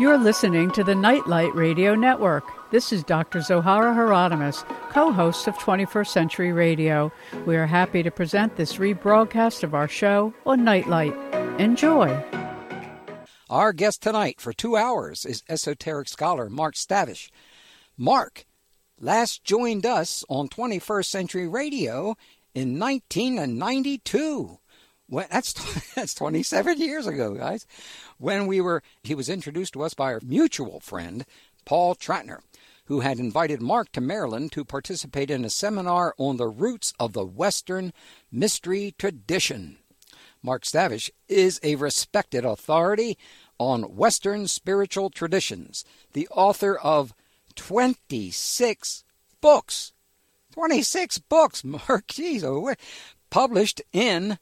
You're listening to the Nightlight Radio Network. This is Dr. Zohara Hieronimus, co host of 21st Century Radio. We are happy to present this rebroadcast of our show on Nightlight. Enjoy. Our guest tonight for two hours is esoteric scholar Mark Stavish. Mark last joined us on 21st Century Radio in 1992. When, that's that's 27 years ago, guys. When we were, he was introduced to us by our mutual friend Paul Tratner, who had invited Mark to Maryland to participate in a seminar on the roots of the Western mystery tradition. Mark Stavish is a respected authority on Western spiritual traditions, the author of 26 books. 26 books, Mark, geez, oh, published in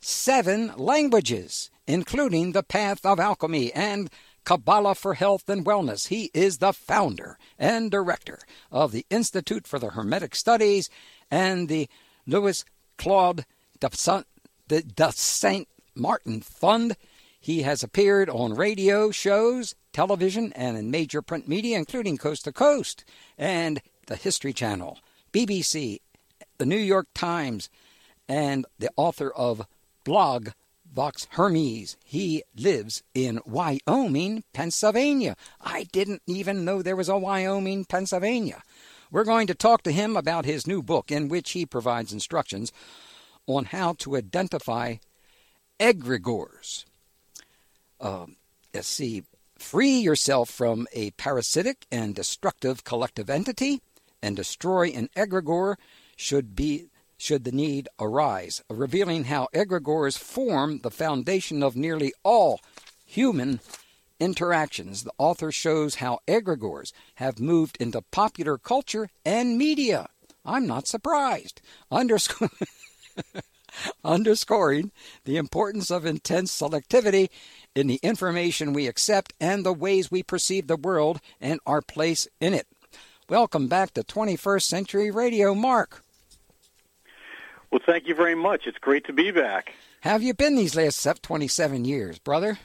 seven languages, including The Path of Alchemy and Kabbalah for Health and Wellness. He is the founder and director of the Institute for the Hermetic Studies and the Louis Claude de Saint Martin Fund. He has appeared on radio shows, television, and in major print media, including Coast to Coast and the History Channel, BBC, the New York Times, and the author of blog Vox Hermes. He lives in Wyoming, Pennsylvania. I didn't even know there was a Wyoming, Pennsylvania. We're going to talk to him about his new book, in which he provides instructions on how to identify egregores. Um, let's see, free yourself from a parasitic and destructive collective entity, and destroy an egregore should be should the need arise, revealing how egregores form the foundation of nearly all human interactions. The author shows how egregores have moved into popular culture and media. I'm not surprised. Underscore. underscoring the importance of intense selectivity in the information we accept and the ways we perceive the world and our place in it. Welcome back to 21st Century Radio, Mark. Well, thank you very much. It's great to be back. How have you been these last 27 years, brother?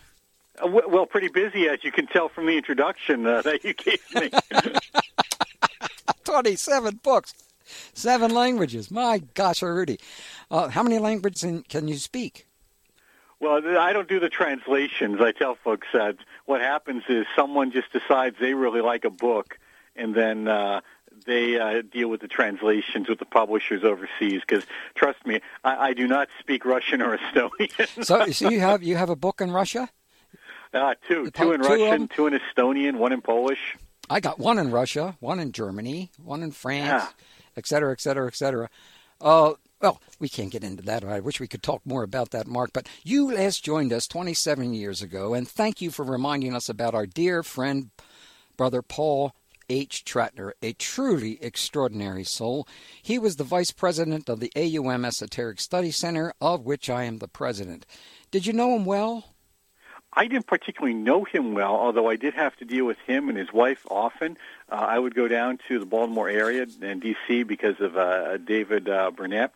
Uh, well, pretty busy, as you can tell from the introduction uh, that you gave me. 27 books, seven languages. My gosh, Rudy. Uh, how many languages can you speak? Well, I don't do the translations. I tell folks that what happens is someone just decides they really like a book, and then uh, they uh, deal with the translations with the publishers overseas. Because trust me, I, I do not speak Russian or Estonian. so, so you have you have a book in Russia? Uh, two, two in two Russian, two in Estonian, one in Polish. I got one in Russia, one in Germany, one in France, et cetera, et cetera, et cetera. Uh, well, we can't get into that. I wish we could talk more about that, Mark. But you last joined us 27 years ago, and thank you for reminding us about our dear friend, Brother Paul H. Tratner, a truly extraordinary soul. He was the vice president of the AUM Esoteric Study Center, of which I am the president. Did you know him well? I didn't particularly know him well, although I did have to deal with him and his wife often. Uh, I would go down to the Baltimore area and D.C. because of uh, David uh, Burnett.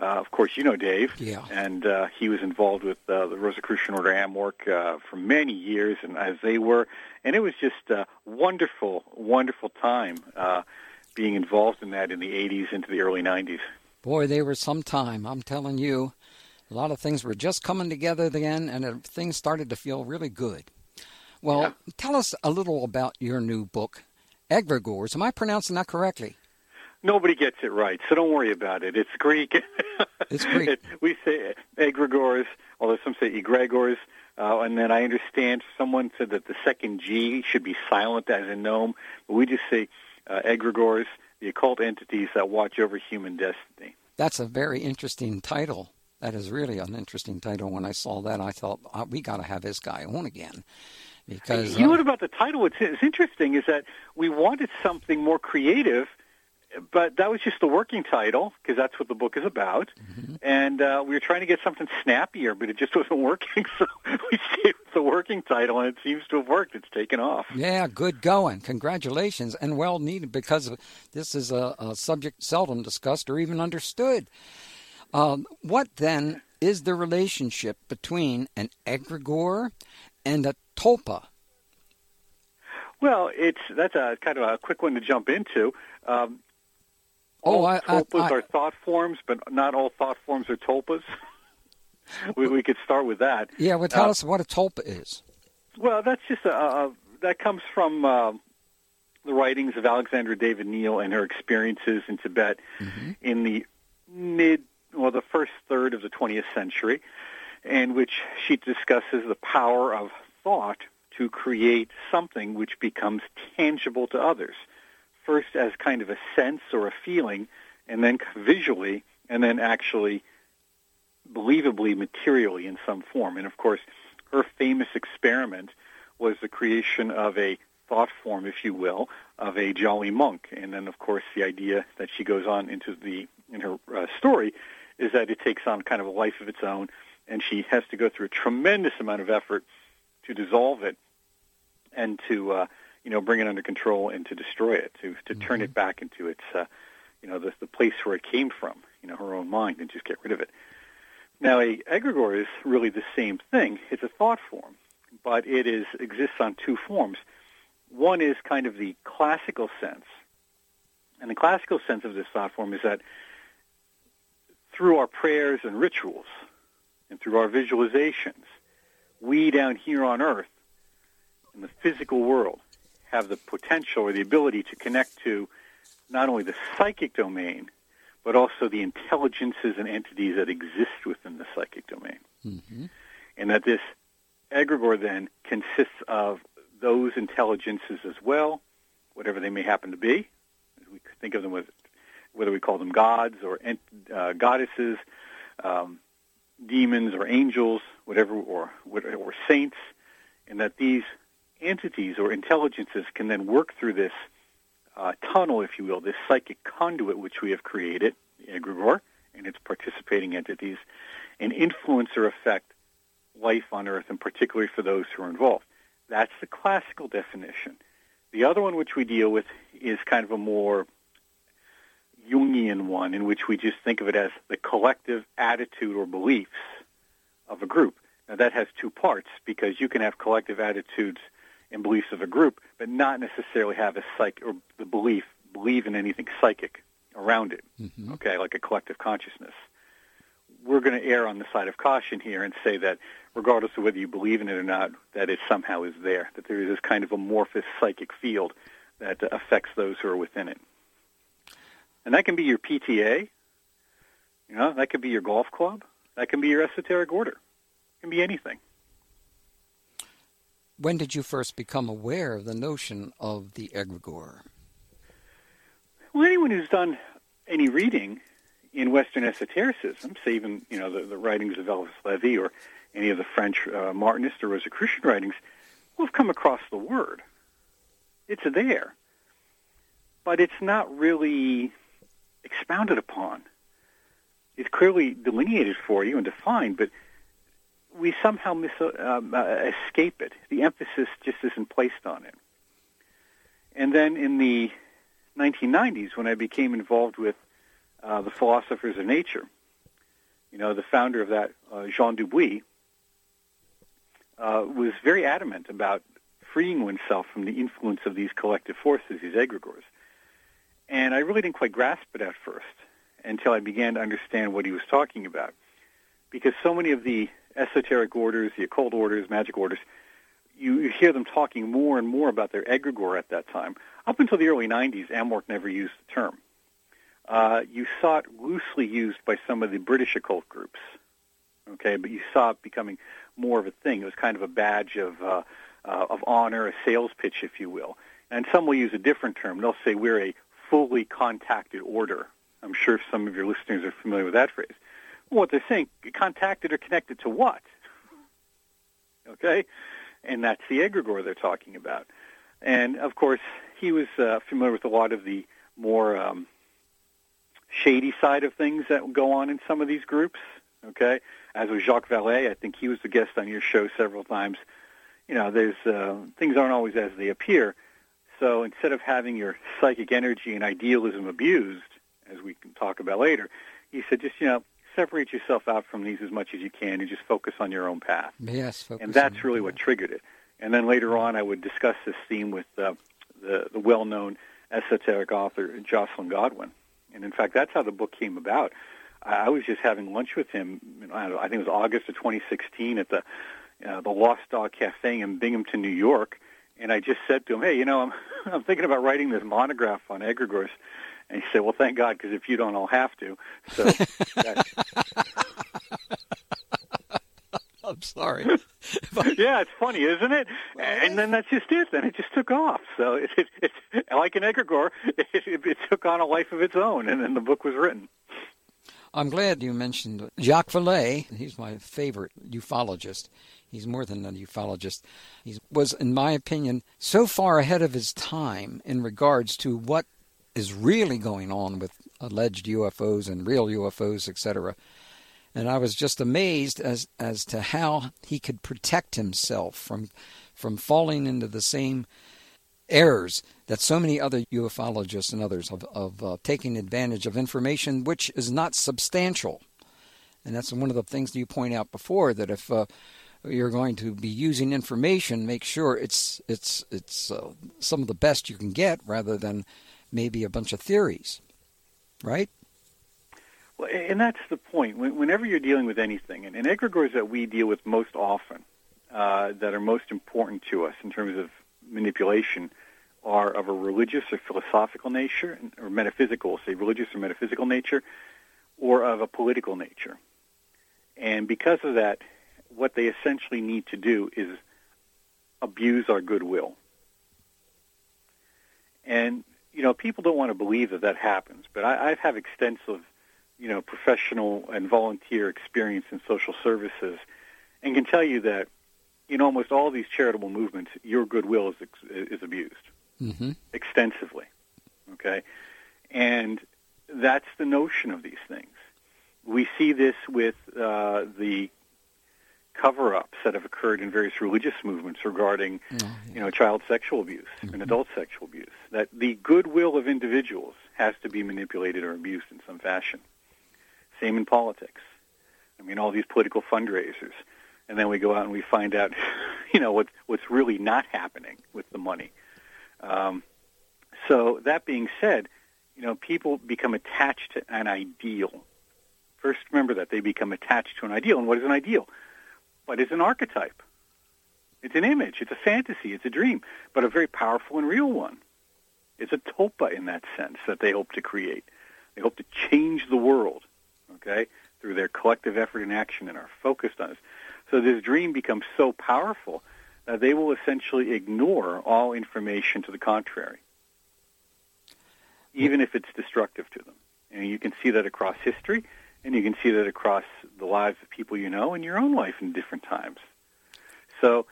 Uh, of course, you know Dave, yeah. and uh, he was involved with uh, the Rosicrucian Order AMORC uh, for many years, and as they were, and it was just a wonderful, wonderful time uh, being involved in that in the 80s into the early 90s. Boy, they were some time, I'm telling you. A lot of things were just coming together then, and things started to feel really good. Well, yeah. tell us a little about your new book, Egregores. Am I pronouncing that correctly? Nobody gets it right, so don't worry about it. It's Greek. It's Greek. we say egregores, although some say egregores. Uh, and then I understand someone said that the second G should be silent as in gnome, but we just say uh, egregores, the occult entities that watch over human destiny. That's a very interesting title. That is really an interesting title. When I saw that, I thought oh, we got to have this guy on again. Because you know uh, what about the title? What's interesting is that we wanted something more creative but that was just the working title because that's what the book is about. Mm-hmm. And uh, we were trying to get something snappier, but it just wasn't working. So we stayed with the working title, and it seems to have worked. It's taken off. Yeah, good going. Congratulations, and well needed because this is a, a subject seldom discussed or even understood. Um, what then is the relationship between an egregore and a tulpa? Well, it's that's a kind of a quick one to jump into. Um, all I- I- tulpas I- are thought forms, but not all thought forms are tulpas. we, we could start with that. Yeah, well, tell Uh, us what a tulpa is. Well, that's just a, a that comes from uh, the writings of Alexandra David-Néel and her experiences in Tibet in the mid, well, the first third of the 20th century, in which she discusses the power of thought to create something which becomes tangible to others. First as kind of a sense or a feeling, and then visually, and then actually believably materially in some form. And of course, her famous experiment was the creation of a thought form, if you will, of a jolly monk. And then, of course, the idea that she goes on into the in her uh, story is that it takes on kind of a life of its own, and she has to go through a tremendous amount of effort to dissolve it and to uh, you know bring it under control and to destroy it, to to turn it back into its uh, you know the the place where it came from, you know her own mind, and just get rid of it. Now, a egregore is really the same thing. It's a thought form, but it is exists on two forms. One is kind of the classical sense, and the classical sense of this thought form is that through our prayers and rituals, and through our visualizations, we down here on Earth, in the physical world, have the potential or the ability to connect to not only the psychic domain, but also the intelligences and entities that exist within the psychic domain. And that this egregore then consists of those intelligences as well, whatever they may happen to be. We could think of them as whether we call them gods or ent- uh, goddesses, um, demons or angels, whatever, or, or saints, and that these entities or intelligences can then work through this uh, tunnel, if you will, this psychic conduit which we have created, egregore, and its participating entities, and influence or affect life on Earth, and particularly for those who are involved. That's the classical definition. The other one which we deal with is kind of a more Jungian one, in which we just think of it as the collective attitude or beliefs of a group. Now that has two parts because you can have collective attitudes and beliefs of a group, but not necessarily have a psych or the belief believe in anything psychic around it. Mm-hmm. Okay, like a collective consciousness. We're going to err on the side of caution here and say that regardless of whether you believe in it or not, that it somehow is there, that there is this kind of amorphous psychic field that affects those who are within it. And that can be your PTA, you know, that could be your golf club, that can be your esoteric order. It can be anything. When did you first become aware of the notion of the egregore? Well, anyone who's done any reading in Western esotericism, say even you know the, the writings of Eliphas Levi or any of the French uh, Martinist or Rosicrucian writings, will have come across the word. It's there, but it's not really expounded upon. It's clearly delineated for you and defined, but we somehow mis- um, uh, escape it. The emphasis just isn't placed on it. And then in the 1990s, when I became involved with uh, the philosophers of nature, you know, the founder of that, uh, Jean Dubuis, uh, was very adamant about freeing oneself from the influence of these collective forces, these egregores. And I really didn't quite grasp it at first until I began to understand what he was talking about. Because so many of the esoteric orders, the occult orders, magic orders, you, you hear them talking more and more about their egregore at that time. Up until the early 90s, Amorc never used the term. Uh, you saw it loosely used by some of the British occult groups, okay, but you saw it becoming more of a thing. It was kind of a badge of uh, uh, of honor, a sales pitch, if you will. And some will use a different term. They'll say we're a fully contacted order. I'm sure some of your listeners are familiar with that phrase. What they're saying, contacted or connected to what? Okay, and that's the egregore they're talking about. And of course, he was uh, familiar with a lot of the more um, shady side of things that go on in some of these groups. Okay, as was Jacques Vallée, I think he was the guest on your show several times. You know, there's uh, things aren't always as they appear. So instead of having your psychic energy and idealism abused, as we can talk about later, he said just you know separate yourself out from these as much as you can and just focus on your own path. Yes, focus And that's really what triggered it. And then later on, I would discuss this theme with uh, the, the well-known esoteric author Joscelyn Godwin. And in fact, that's how the book came about. I was just having lunch with him. You know, I think it was August of 2016 at the uh, the Lost Dog Cafe in Binghamton, New York. And I just said to him, "Hey, you know, I'm I'm thinking about writing this monograph on egregores." And he said, "Well, thank God, because if you don't, I'll have to." So. I'm sorry. yeah, it's funny, isn't it? And then that's just it. Then it just took off. So it, it, it like an egregore, it, it, it took on a life of its own, and then the book was written. I'm glad you mentioned Jacques Vallée. He's my favorite ufologist. He's more than a ufologist. He was, in my opinion, so far ahead of his time in regards to what is really going on with alleged UFOs and real UFOs, etc. And I was just amazed as as to how he could protect himself from from falling into the same errors that so many other ufologists and others of, of uh, taking advantage of information which is not substantial. And that's one of the things that you point out before that if uh, you're going to be using information, make sure it's it's it's uh, some of the best you can get rather than maybe a bunch of theories, right? Well, and that's the point. Whenever you're dealing with anything, and, and egregores that we deal with most often, uh, that are most important to us in terms of manipulation, are of a religious or philosophical nature, or metaphysical, say religious or metaphysical nature, or of a political nature. And because of that, what they essentially need to do is abuse our goodwill. And you know, people don't want to believe that that happens, but I, I've extensive, you know, professional and volunteer experience in social services, and can tell you that in almost all these charitable movements, your goodwill is is abused mm-hmm. extensively. Okay, and that's the notion of these things. We see this with uh, the cover-ups that have occurred in various religious movements regarding, oh, yeah. you know, child sexual abuse mm-hmm. and adult sexual abuse. That the goodwill of individuals has to be manipulated or abused in some fashion. Same in politics. I mean, all these political fundraisers, and then we go out and we find out, you know, what what's really not happening with the money. Um, so that being said, you know, people become attached to an ideal. First, remember that they become attached to an ideal. And what is an ideal? But it's an archetype. It's an image. It's a fantasy. It's a dream, but a very powerful and real one. It's a tulpa in that sense that they hope to create. They hope to change the world, okay, through their collective effort and action and are focused on this. So this dream becomes so powerful that they will essentially ignore all information to the contrary, even if it's destructive to them. And you can see that across history. And you can see that across the lives of people you know and your own life in different times. So,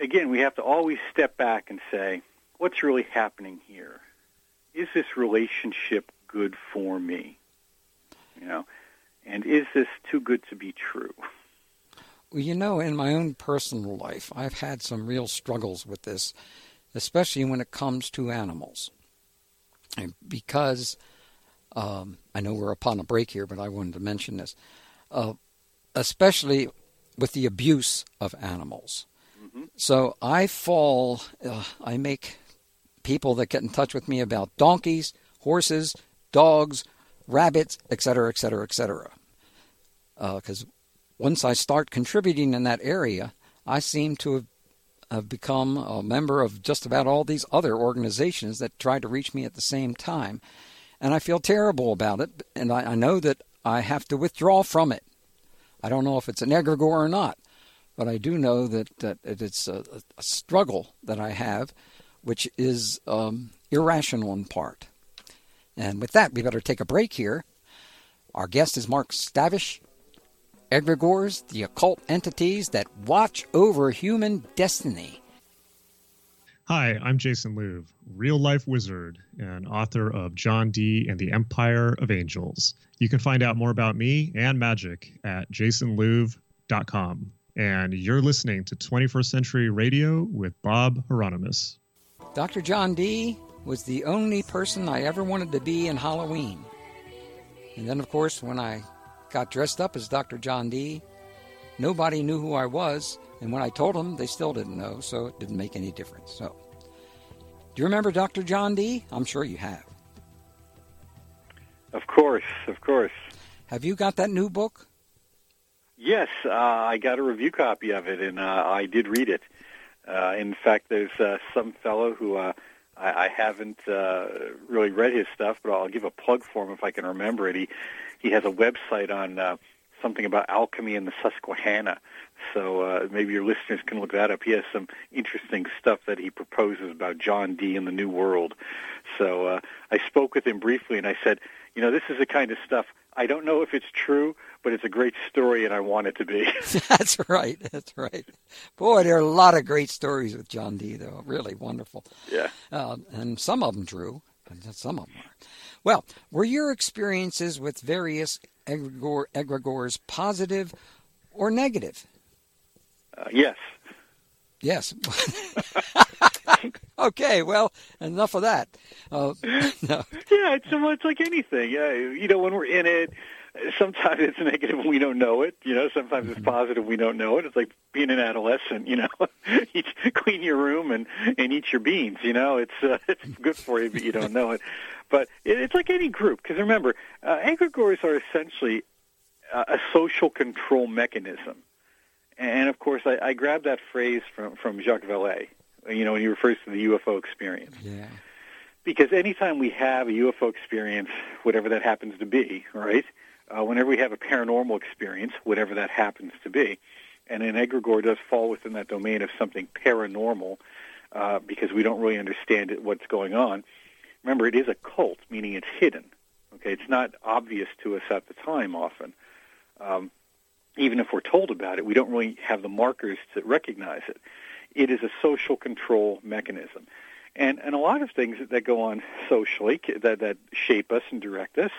again, we have to always step back and say, what's really happening here? Is this relationship good for me? You know, and is this too good to be true? Well, you know, in my own personal life, I've had some real struggles with this, especially when it comes to animals. And because um, I know we're upon a break here, but I wanted to mention this, uh, especially with the abuse of animals. Mm-hmm. So I fall, uh, I make people that get in touch with me about donkeys, horses, dogs, rabbits, etc., etc., etc. Because once I start contributing in that area, I seem to have, have become a member of just about all these other organizations that try to reach me at the same time and I feel terrible about it. And I, I know that I have to withdraw from it. I don't know if it's an egregore or not, but I do know that, that it's a, a struggle that I have, which is um, irrational in part. And with that, we better take a break here. Our guest is Mark Stavish. Egregores, the occult entities that watch over human destiny. Hi, I'm Jason Louv, real life wizard and author of John Dee and the Empire of Angels. You can find out more about me and magic at jasonlouv.com. And you're listening to 21st Century Radio with Bob Hieronimus. Dr. John Dee was the only person I ever wanted to be in Halloween. And then, of course, when I got dressed up as Dr. John Dee, nobody knew who I was And when I told them, they still didn't know, so it didn't make any difference. So, do you remember Dr. John Dee? I'm sure you have. Of course, of course. Have you got that new book? Yes, uh, I got a review copy of it, and uh, I did read it. Uh, in fact, there's uh, some fellow who uh, I, I haven't uh, really read his stuff, but I'll give a plug for him if I can remember it. He he has a website on uh, something about alchemy in the Susquehanna. So uh, maybe your listeners can look that up. He has some interesting stuff that he proposes about John Dee and the New World. So uh, I spoke with him briefly, and I said, you know, this is the kind of stuff I don't know if it's true, but it's a great story, and I want it to be. that's right. That's right. Boy, there are a lot of great stories with John Dee, though. Really wonderful. Yeah. Uh, and some of them true, but some of them are. Well, were your experiences with various egregor, egregores positive or negative? Uh, yes. Yes. okay, well, enough of that. Uh, no. Yeah, it's, it's like anything. Yeah, you know, when we're in it, sometimes it's negative and we don't know it. You know, sometimes mm-hmm. it's positive we don't know it. It's like being an adolescent. You know, eat, clean your room and and eat your beans. You know, it's uh, it's good for you, but you don't know it. But it, it's like any group because remember, uh, egregores are essentially uh, a social control mechanism. And of course, I, I grabbed that phrase from from Jacques Vallée. You know, when he refers to the UFO experience. Yeah. Because anytime we have a UFO experience, whatever that happens to be, right? Uh, whenever we have a paranormal experience, whatever that happens to be, and an egregore does fall within that domain of something paranormal, uh, because we don't really understand it, what's going on. Remember, it is a cult, meaning it's hidden. Okay, it's not obvious to us at the time often. Um, even if we're told about it, we don't really have the markers to recognize it. It is a social control mechanism. And, and a lot of things that go on socially that, that shape us and direct us,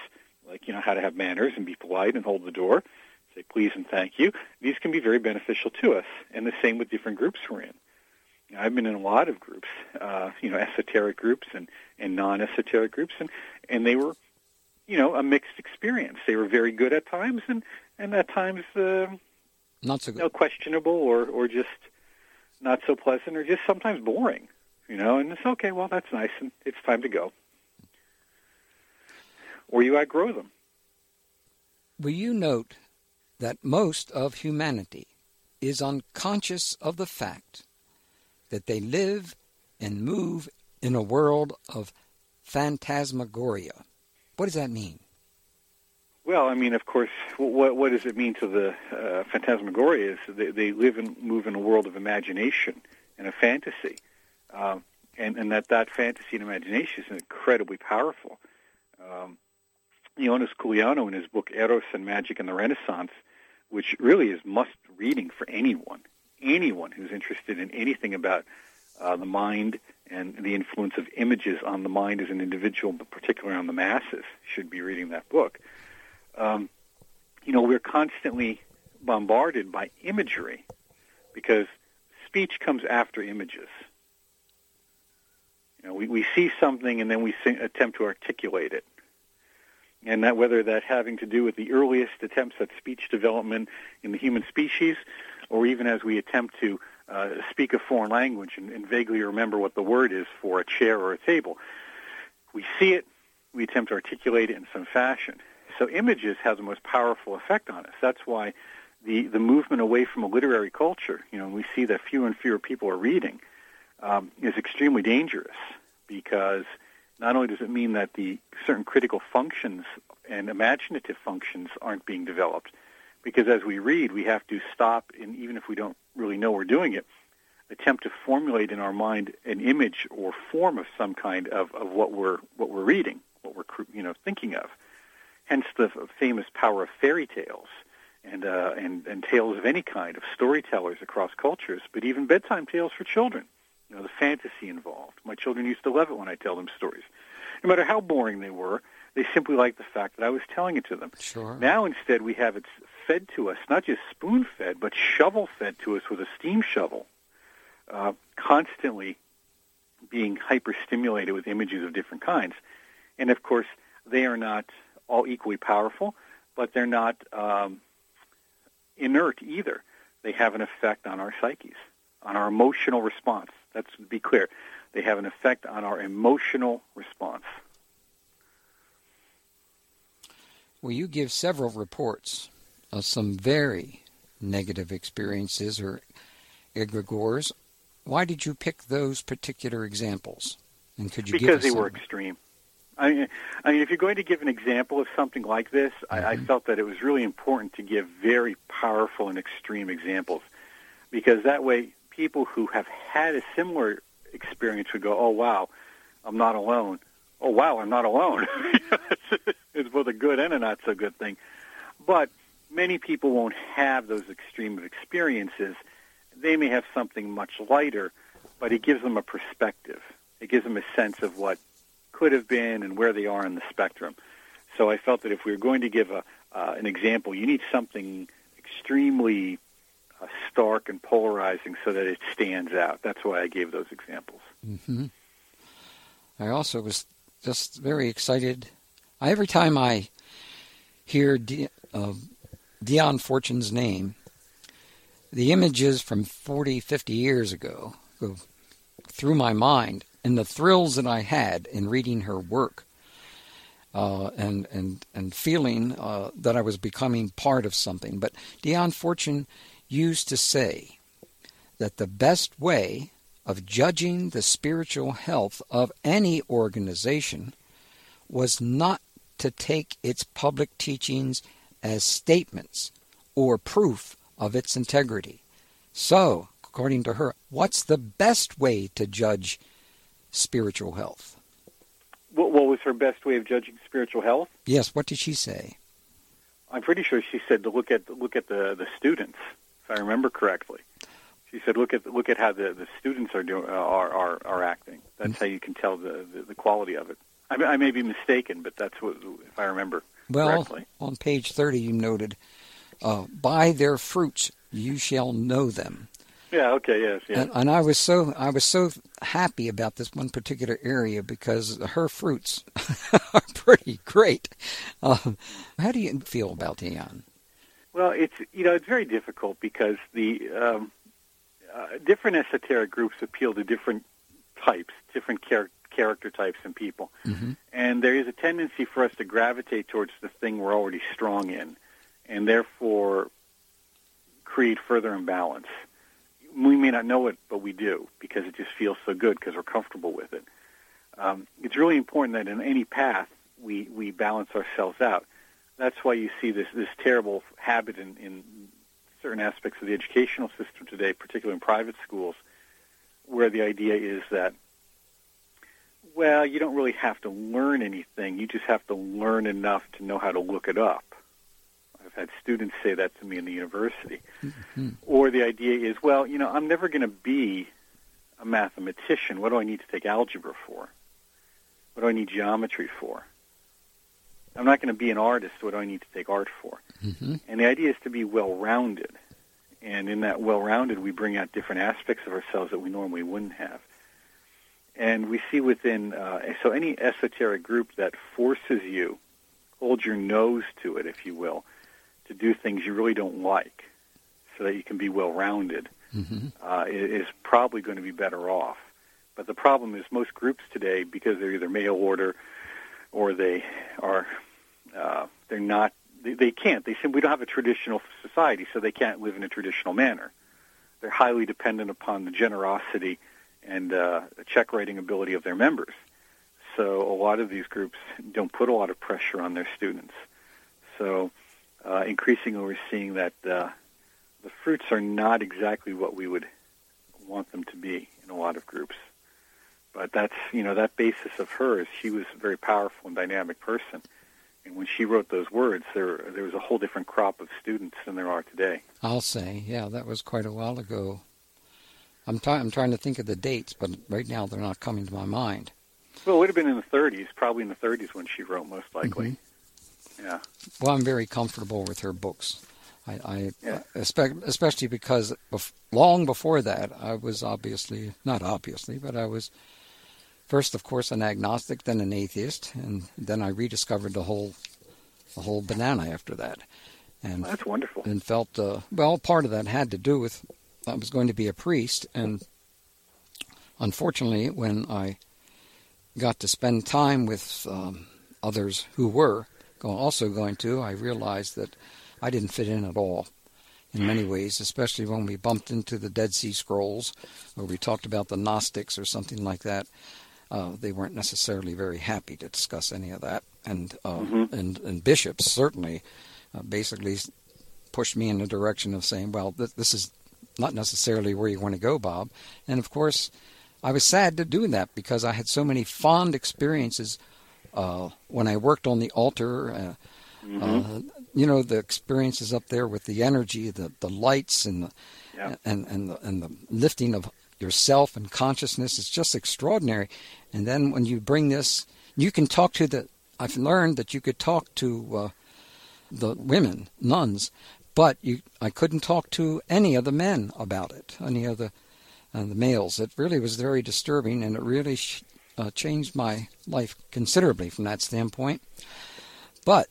like, you know, how to have manners and be polite and hold the door, say please and thank you, these can be very beneficial to us. And the same with different groups we're in. I've been in a lot of groups, uh, you know, esoteric groups and, and non-esoteric groups, and, and they were, you know, a mixed experience. They were very good at times, and and at times uh, not so good. You know, questionable or or just not so pleasant or just sometimes boring. You know, and it's okay. Well, that's nice, and it's time to go. Or you outgrow them. Will you note that most of humanity is unconscious of the fact that they live and move in a world of phantasmagoria? What does that mean? Well, I mean, of course, what what does it mean to the uh, phantasmagoria? Is they, they live and move in a world of imagination and a fantasy, um, and and that that fantasy and imagination is incredibly powerful. Um, Ioannis Couliano, in his book Eros and Magic in the Renaissance, which really is must reading for anyone, anyone who's interested in anything about uh, the mind and the influence of images on the mind as an individual, but particularly on the masses, should be reading that book um, you know, we're constantly bombarded by imagery because speech comes after images. You know, we, we see something and then we sing, attempt to articulate it. And that whether that having to do with the earliest attempts at speech development in the human species, or even as we attempt to uh, speak a foreign language and, and vaguely remember what the word is for a chair or a table, we see it, we attempt to articulate it in some fashion. So images have the most powerful effect on us. That's why the, the movement away from a literary culture, you know, we see that fewer and fewer people are reading, um, is extremely dangerous because not only does it mean that the certain critical functions and imaginative functions aren't being developed, because as we read, we have to stop, and even if we don't really know we're doing it, attempt to formulate in our mind an image or form of some kind of, of what we're what we're reading, what we're you know thinking of. Hence the famous power of fairy tales and, uh, and, and tales of any kind, of storytellers across cultures, but even bedtime tales for children. You know, the fantasy involved. My children used to love it when I tell them stories. No matter how boring they were, they simply liked the fact that I was telling it to them. Sure. Now instead we have it fed to us, not just spoon-fed, but shovel-fed to us with a steam shovel, uh, constantly being hyper-stimulated with images of different kinds. And of course, they are not all equally powerful, but they're not um, inert either. they have an effect on our psyches, on our emotional response. Let's be clear. They have an effect on our emotional response. Well, you give several reports of some very negative experiences or egregores. Why did you pick those particular examples? And could you because they were extreme. I mean, I mean, if you're going to give an example of something like this, mm-hmm. I, I mm-hmm. felt that it was really important to give very powerful and extreme examples, because that way people who have had a similar experience would go, "Oh wow, I'm not alone." Oh wow, I'm not alone. it's both a good and a not so good thing. But many people won't have those extreme experiences. They may have something much lighter, but it gives them a perspective. It gives them a sense of what could have been and where they are in the spectrum. So I felt that if we were going to give a, uh, an example, you need something extremely uh, stark and polarizing so that it stands out. That's why I gave those examples. Mm-hmm. I also was just very excited. Every time I hear De- uh, Dion Fortune's name, the images from 40, 50 years ago go through my mind and the thrills that I had in reading her work uh, and and and feeling uh, that I was becoming part of something. But Dion Fortune used to say that the best way of judging the spiritual health of any organization was not to take its public teachings as statements or proof of its integrity. So, according to her, what's the best way to judge spiritual health? What, what was her best way of judging spiritual health? Yes. What did she say? I'm pretty sure she said to look at look at the the students, if I remember correctly. She said, "Look at look at how the, the students are doing uh, are, are are acting. That's mm-hmm. how you can tell the, the, the quality of it." I, I, may be mistaken, but that's what if I remember well, correctly. on page thirty, you noted, uh, "By their fruits you shall know them." Yeah. Okay. Yes. Yes. And, and, I was so I was so happy about this one particular area because her fruits are pretty great. Um, how do you feel about Dion? Well, it's you know it's very difficult because the um, uh, different esoteric groups appeal to different types, different char- character types and people, mm-hmm. and there is a tendency for us to gravitate towards the thing we're already strong in, and therefore create further imbalance we may not know it, but we do because it just feels so good because we're comfortable with it. Um, it's really important that in any path we, we balance ourselves out. That's why you see this, this terrible habit in, in certain aspects of the educational system today, particularly in private schools, where the idea is that, well, you don't really have to learn anything. You just have to learn enough to know how to look it up. I've had students say that to me in the university. Mm-hmm. Or the idea is, well, you know, I'm never going to be a mathematician. What do I need to take algebra for? What do I need geometry for? I'm not going to be an artist. What do I need to take art for? Mm-hmm. And the idea is to be well-rounded. And in that well-rounded, we bring out different aspects of ourselves that we normally wouldn't have. And we see within, uh, so any esoteric group that forces you, hold your nose to it, if you will, to do things you really don't like so that you can be well rounded mm-hmm. uh, is probably going to be better off. But the problem is most groups today, because they're either mail order or they are uh, they're not they, they can't they simply don't have a traditional society, so they can't live in a traditional manner. They're highly dependent upon the generosity and uh, check writing ability of their members. So a lot of these groups don't put a lot of pressure on their students. So uh, increasingly we're seeing that uh, the fruits are not exactly what we would want them to be in a lot of groups. But that's you know that basis of hers. She was a very powerful and dynamic person, and when she wrote those words, there there was a whole different crop of students than there are today. I'll say, yeah, that was quite a while ago. I'm, t- I'm trying to think of the dates, but right now they're not coming to my mind. Well, it would have been in the 30s, probably in the 30s when she wrote, most likely. Mm-hmm. Yeah. Well, I'm very comfortable with her books. I, I yeah. especially because long before that, I was obviously not obviously, but I was first, of course, an agnostic, then an atheist, and then I rediscovered the whole the whole banana after that. And that's wonderful. And felt uh, well. Part of that had to do with I was going to be a priest, and unfortunately, when I got to spend time with um, others who were also going to, I realized that I didn't fit in at all in many ways, especially when we bumped into the Dead Sea Scrolls or we talked about the Gnostics or something like that. Uh, they weren't necessarily very happy to discuss any of that, and uh, mm-hmm. and and bishops certainly uh, basically pushed me in the direction of saying, "Well, th- this is not necessarily where you want to go, Bob." And of course, I was sad to do that because I had so many fond experiences uh, when I worked on the altar. Uh, mm-hmm. Uh, you know the experiences up there with the energy, the the lights, and the, yeah. and and the, and the lifting of yourself and consciousness is just extraordinary. And then when you bring this, you can talk to the. I've learned that you could talk to uh, the women, nuns, but you, I couldn't talk to any of the men about it, any of the, uh, the males. It really was very disturbing, and it really sh- uh, changed my life considerably from that standpoint. But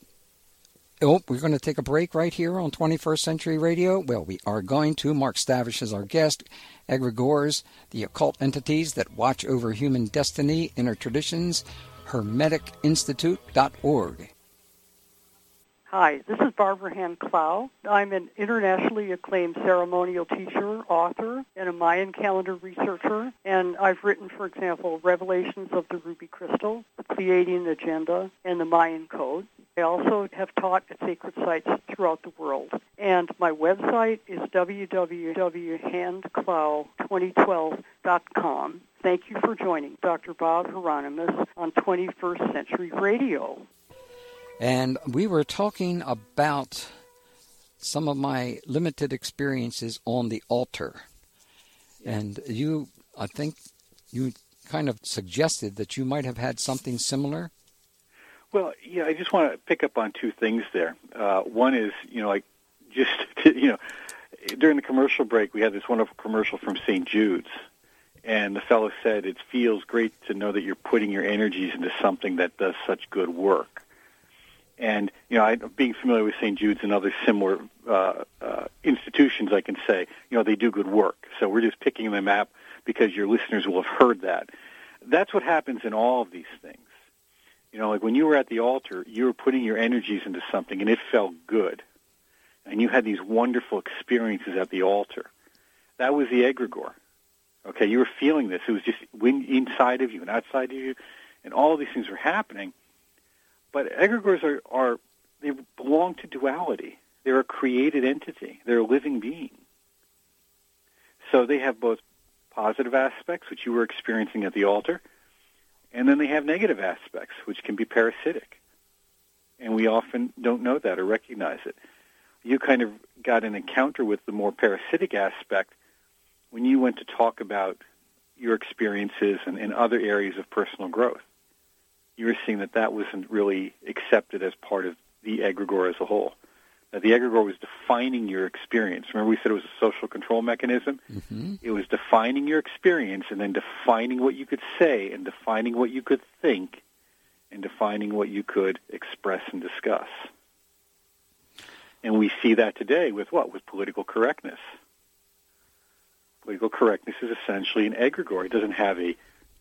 Oh, we're going to take a break right here on 21st Century Radio. Well, we are going to. Mark Stavish is our guest. Egregores, the occult entities that watch over human destiny, inner traditions, hermeticinstitute.org. Hi, this is Barbara Hand Clow. I'm an internationally acclaimed ceremonial teacher, author, and a Mayan calendar researcher. And I've written, for example, Revelations of the Ruby Crystal, the Pleiadian Agenda, and the Mayan Code. I also have taught at sacred sites throughout the world. And my website is www.handclow2012.com. Thank you for joining Dr. Bob Hieronimus on 21st Century Radio. And we were talking about some of my limited experiences on the altar. And you, I think, you kind of suggested that you might have had something similar. Well, yeah, I just want to pick up on two things there. Uh, one is, you know, like just you know, during the commercial break, we had this wonderful commercial from St. Jude's, and the fellow said, "It feels great to know that you're putting your energies into something that does such good work." And you know, I, being familiar with St. Jude's and other similar uh, uh, institutions, I can say, you know, they do good work. So we're just picking them up because your listeners will have heard that. That's what happens in all of these things. You know, like when you were at the altar, you were putting your energies into something and it felt good. And you had these wonderful experiences at the altar. That was the egregore. Okay, you were feeling this. It was just inside of you and outside of you, and all these things were happening. But egregores are, are they belong to duality. They're a created entity. They're a living being. So they have both positive aspects, which you were experiencing at the altar, and then they have negative aspects, which can be parasitic. And we often don't know that or recognize it. You kind of got an encounter with the more parasitic aspect when you went to talk about your experiences and, and other areas of personal growth. You were seeing that that wasn't really accepted as part of the egregore as a whole. That the egregore was defining your experience. Remember, we said it was a social control mechanism. Mm-hmm. It was defining your experience and then defining what you could say and defining what you could think and defining what you could express and discuss. And we see that today with what? With political correctness. Political correctness is essentially an egregore. It doesn't have a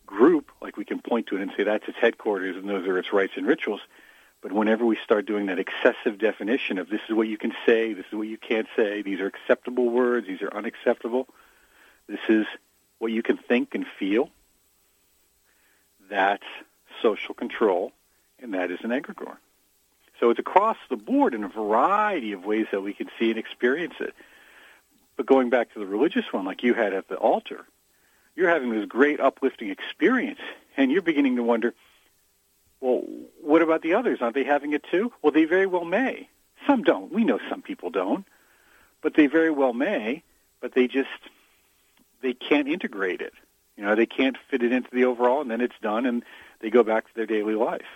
group like we can point to it and say that's its headquarters and those are its rites and rituals. But whenever we start doing that excessive definition of this is what you can say, this is what you can't say, these are acceptable words, these are unacceptable, this is what you can think and feel, that's social control, and that is an egregore. So it's across the board in a variety of ways that we can see and experience it. But going back to the religious one, like you had at the altar, you're having this great uplifting experience, and you're beginning to wonder, well, what about the others? Aren't they having it too? Well, they very well may. Some don't. We know some people don't, but they very well may. But they just they can't integrate it. You know, they can't fit it into the overall, and then it's done, and they go back to their daily life.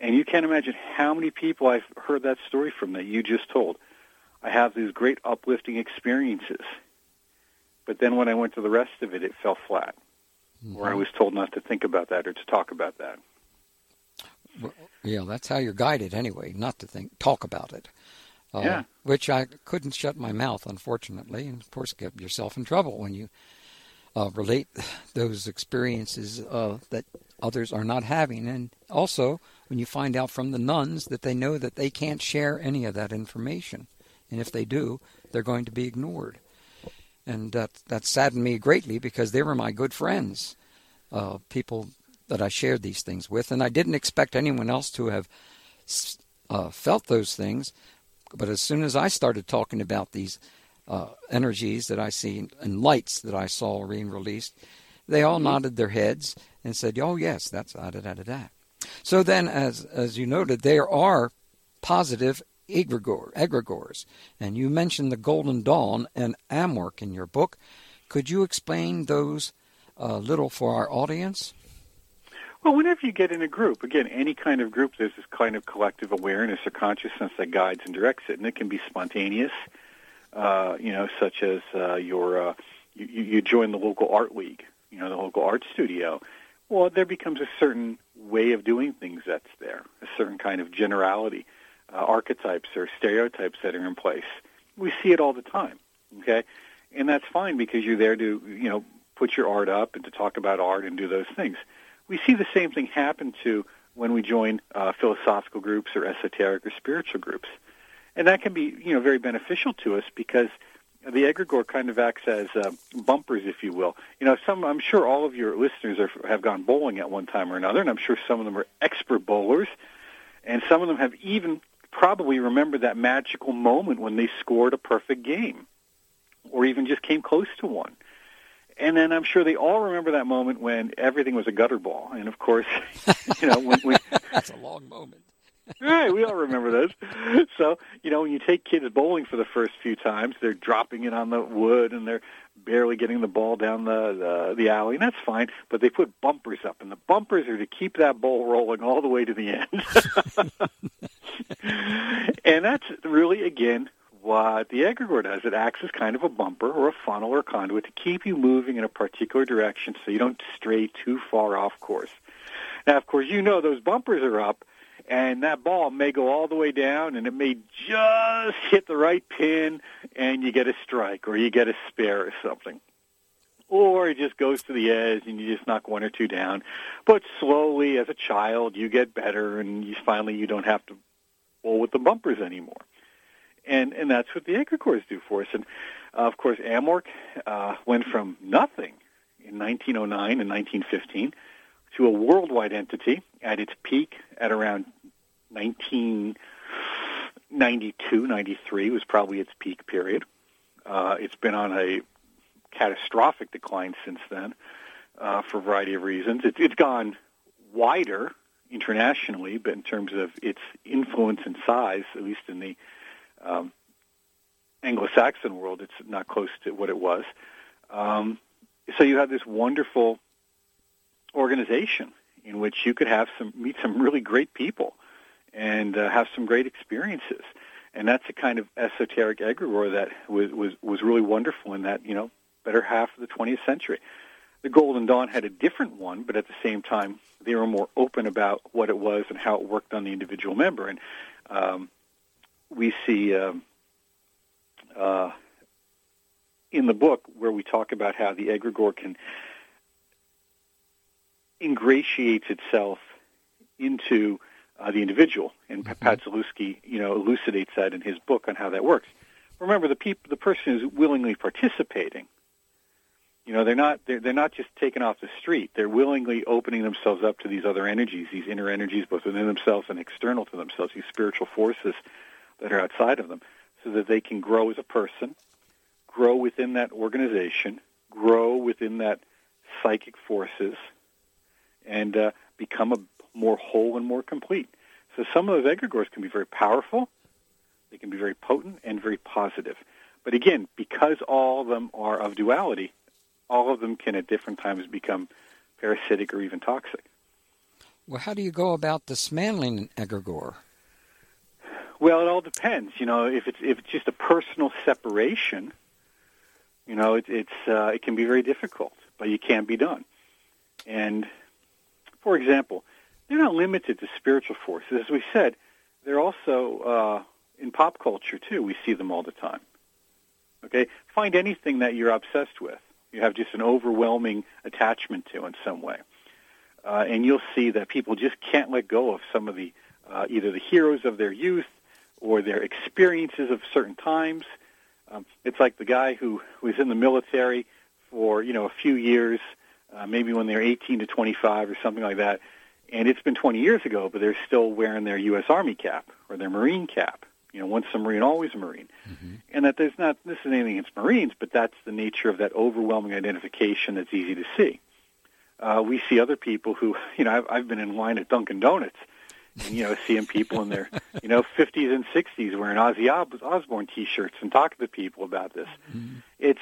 And you can't imagine how many people I've heard that story from that you just told. I have these great uplifting experiences, but then when I went to the rest of it, it fell flat, mm-hmm. or I was told not to think about that or to talk about that. Well, yeah, that's how you're guided anyway, not to think, talk about it. Uh, yeah. Which I couldn't shut my mouth, unfortunately, and of course get yourself in trouble when you uh, relate those experiences uh, that others are not having, and also when you find out from the nuns that they know that they can't share any of that information, and if they do, they're going to be ignored, and that that saddened me greatly because they were my good friends, uh, people that I shared these things with, and I didn't expect anyone else to have uh, felt those things, but as soon as I started talking about these uh, energies that I see and lights that I saw being released, they all nodded their heads and said, "Oh yes, that's da da da da da." So then, as as you noted, there are positive egregor, egregores, and you mentioned the Golden Dawn and AMORC in your book. Could you explain those a little for our audience? Well, whenever you get in a group, again, any kind of group, there's this kind of collective awareness or consciousness that guides and directs it, and it can be spontaneous, uh, you know, such as uh, your uh, you, you join the local art league, you know, the local art studio. Well, there becomes a certain way of doing things that's there, a certain kind of generality, uh, archetypes or stereotypes that are in place. We see it all the time, okay, and that's fine because you're there to you know put your art up and to talk about art and do those things we see the same thing happen to when we join uh, philosophical groups or esoteric or spiritual groups. And that can be, you know, very beneficial to us because the egregore kind of acts as uh, bumpers, if you will. You know, some I'm sure all of your listeners are, have gone bowling at one time or another, and I'm sure some of them are expert bowlers, and some of them have even probably remember that magical moment when they scored a perfect game, or even just came close to one. And then I'm sure they all remember that moment when everything was a gutter ball. And of course, you know, when we. That's a long moment. right, we all remember those. So, you know, when you take kids bowling for the first few times, they're dropping it on the wood and they're barely getting the ball down the, the the alley, and that's fine. But they put bumpers up, and the bumpers are to keep that ball rolling all the way to the end. and that's really, again, what the egregore does. It acts as kind of a bumper or a funnel or a conduit to keep you moving in a particular direction so you don't stray too far off course. Now, of course, you know those bumpers are up, and that ball may go all the way down, and it may just hit the right pin, and you get a strike or you get a spare or something. Or it just goes to the edge and you just knock one or two down. But slowly, as a child, you get better, and you finally you don't have to bowl with the bumpers anymore and and that's what the egregores do for us. And uh, of course, AMORC uh, went from nothing in 1909 and 1915 to a worldwide entity at its peak at around 1992, 93 was probably its peak period. Uh, it's been on a catastrophic decline since then uh, for a variety of reasons. It's, it's gone wider internationally, but in terms of its influence and size, at least in the um, Anglo-Saxon world, it's not close to what it was. Um, so you have this wonderful organization in which you could have some meet some really great people and uh, have some great experiences. And that's a kind of esoteric egregore that was, was was really wonderful in that you know better half of the 20th century. The Golden Dawn had a different one, but at the same time they were more open about what it was and how it worked on the individual member. And um, we see um, uh, in the book where we talk about how the egregore can ingratiates itself into uh, the individual, and mm-hmm. Pat Zalewski, you know, elucidates that in his book on how that works. Remember, the peop- the person is willingly participating. You know, they're not they're, they're not just taken off the street. They're willingly opening themselves up to these other energies, these inner energies, both within themselves and external to themselves, these spiritual forces that are outside of them so that they can grow as a person, grow within that organization, grow within that psychic forces, and uh, become a more whole and more complete. So some of those egregores can be very powerful, they can be very potent and very positive. But again, because all of them are of duality, all of them can at different times become parasitic or even toxic. Well, how do you go about dismantling an egregore? Well, it all depends. You know, if it's if it's just a personal separation, you know, it, it's uh, it can be very difficult, but it can be done. And for example, they're not limited to spiritual forces. As we said, they're also uh, in pop culture too. We see them all the time. Okay, find anything that you're obsessed with. You have just an overwhelming attachment to in some way, uh, and you'll see that people just can't let go of some of the uh, either the heroes of their youth or their experiences of certain times. Um, it's like the guy who was in the military for you know a few years, uh, maybe when they're 18 to 25 or something like that, and it's been 20 years ago, but they're still wearing their U.S. Army cap or their Marine cap. You know, once a Marine, always a Marine, mm-hmm. and that there's not this is anything against Marines, but that's the nature of that overwhelming identification that's easy to see. Uh, we see other people who, you know, I've, I've been in line at Dunkin' Donuts, and you know, seeing people in their, you know, 50s and 60s wearing Ozzy Osbourne T-shirts and talking to people about this. Mm-hmm. It's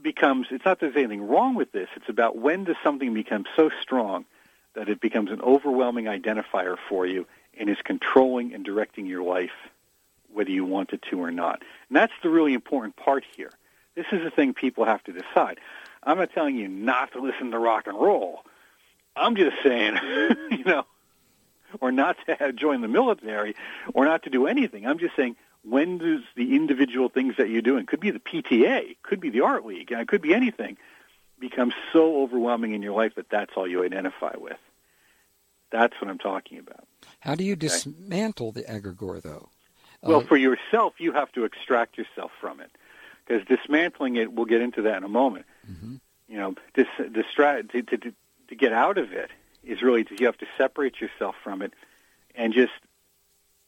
becomes. It's not that there's anything wrong with this. It's about when does something become so strong that it becomes an overwhelming identifier for you and is controlling and directing your life whether you want it to or not. And that's the really important part here. This is the thing people have to decide. I'm not telling you not to listen to rock and roll. I'm just saying, you know, or not to join the military or not to do anything. I'm just saying when does the individual things that you're doing, could be the PTA, could be the art league, it could be anything, become so overwhelming in your life that that's all you identify with. That's what I'm talking about. How do you dismantle okay? the egregore, though? Well, uh, for yourself, you have to extract yourself from it, because dismantling it, we'll get into that in a moment. Mm-hmm. You know, dis, distra- to, to, to get out of it is really to, you have to separate yourself from it, and just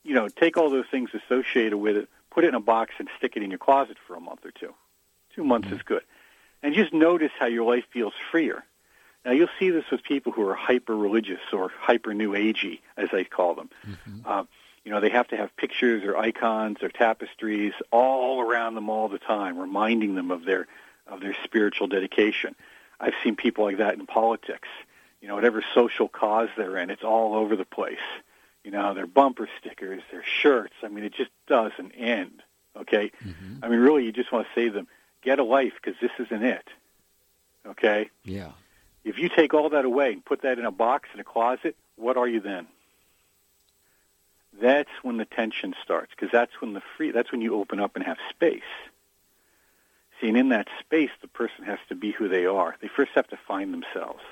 you know take all those things associated with it, put it in a box, and stick it in your closet for a month or two. Two months mm-hmm. is good, and just notice how your life feels freer. Now you'll see this with people who are hyper religious or hyper new agey, as they call them. Mm-hmm. Uh, you know, they have to have pictures or icons or tapestries all around them all the time, reminding them of their of their spiritual dedication. I've seen people like that in politics. You know, whatever social cause they're in, it's all over the place. You know, their bumper stickers, their shirts. I mean, it just doesn't end. Okay, mm-hmm. I mean, really, you just want to say to them, get a life because this isn't it. Okay. Yeah. If you take all that away and put that in a box in a closet, what are you then? that's when the tension starts because that's when the free that's when you open up and have space see and in that space the person has to be who they are they first have to find themselves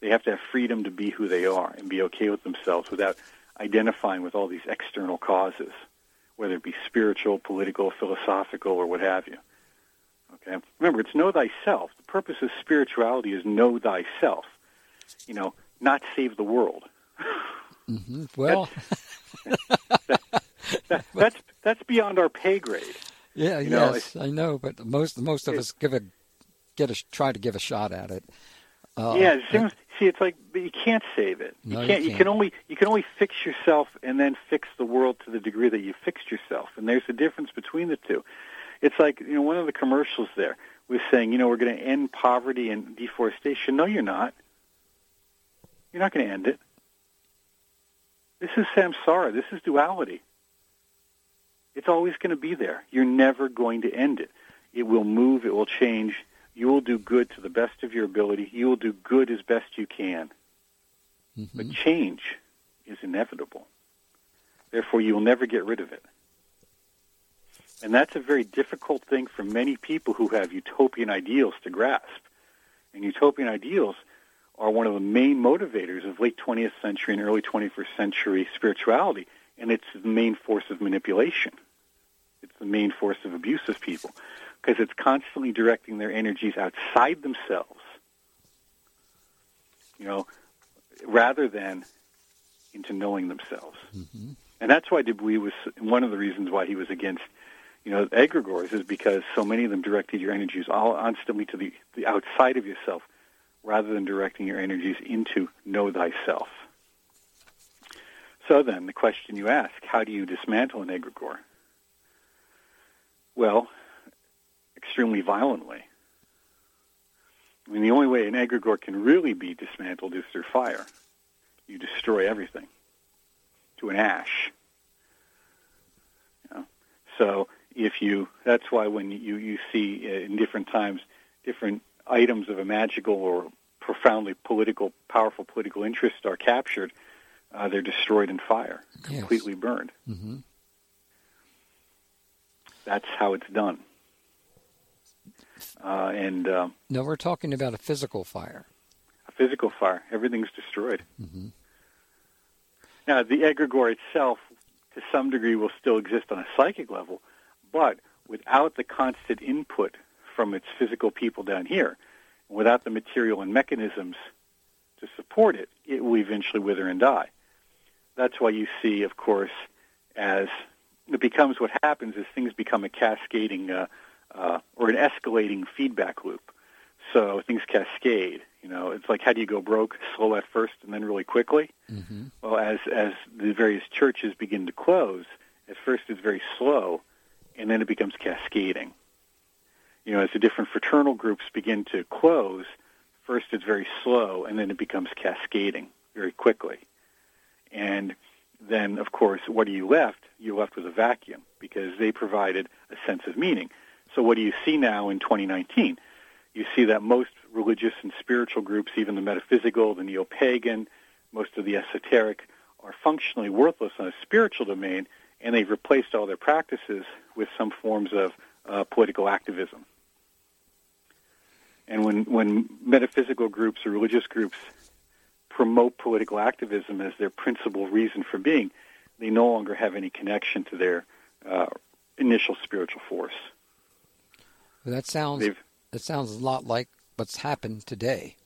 they have to have freedom to be who they are and be okay with themselves without identifying with all these external causes whether it be spiritual political philosophical or what have you okay remember it's know thyself the purpose of spirituality is know thyself you know not save the world mm-hmm. well that, that's that's beyond our pay grade. Yeah, you yes, know, I know, but most most of us give a get a try to give a shot at it. Uh, yeah, it seems, see, it's like, but you can't save it. No, you can't. You, you can only you can only fix yourself and then fix the world to the degree that you fixed yourself. And there's a difference between the two. It's like you know, one of the commercials there was saying, you know, we're going to end poverty and deforestation. No, you're not. You're not going to end it. This is samsara. This is duality. It's always going to be there. You're never going to end it. It will move. It will change. You will do good to the best of your ability. You will do good as best you can. Mm-hmm. But change is inevitable. Therefore, you will never get rid of it. And that's a very difficult thing for many people who have utopian ideals to grasp. And utopian ideals are one of the main motivators of late 20th century and early 21st century spirituality, and it's the main force of manipulation. It's the main force of abuse of people because it's constantly directing their energies outside themselves, you know, rather than into knowing themselves. Mm-hmm. And that's why Dubuis was one of the reasons why he was against, you know, egregores is because so many of them directed your energies all constantly to the, the outside of yourself rather than directing your energies into know thyself. So then, the question you ask, how do you dismantle an egregore? Well, extremely violently. I mean, the only way an egregore can really be dismantled is through fire. You destroy everything to an ash. You know? So if you, that's why when you, you see uh, in different times different items of a magical or profoundly political, powerful political interest are captured, uh, they're destroyed in fire, completely yes. burned. Mm-hmm. That's how it's done. Uh, and uh, no, we're talking about a physical fire. A physical fire. Everything's destroyed. Mm-hmm. Now, the egregore itself, to some degree, will still exist on a psychic level, but without the constant input from its physical people down here, without the material and mechanisms to support it, it will eventually wither and die. That's why you see, of course, as it becomes what happens is things become a cascading uh, uh, or an escalating feedback loop. So things cascade. You know, it's like how do you go broke? Slow at first and then really quickly. Mm-hmm. Well, as as the various churches begin to close, at first it's very slow, and then it becomes cascading. You know, as the different fraternal groups begin to close, first it's very slow, and then it becomes cascading very quickly. And then, of course, what are you left? You're left with a vacuum because they provided a sense of meaning. So what do you see now in 2019? You see that most religious and spiritual groups, even the metaphysical, the neo-pagan, most of the esoteric, are functionally worthless on a spiritual domain, and they've replaced all their practices with some forms of uh, political activism. And when, when metaphysical groups or religious groups promote political activism as their principal reason for being, they no longer have any connection to their uh, initial spiritual force. That sounds They've, that sounds a lot like what's happened today.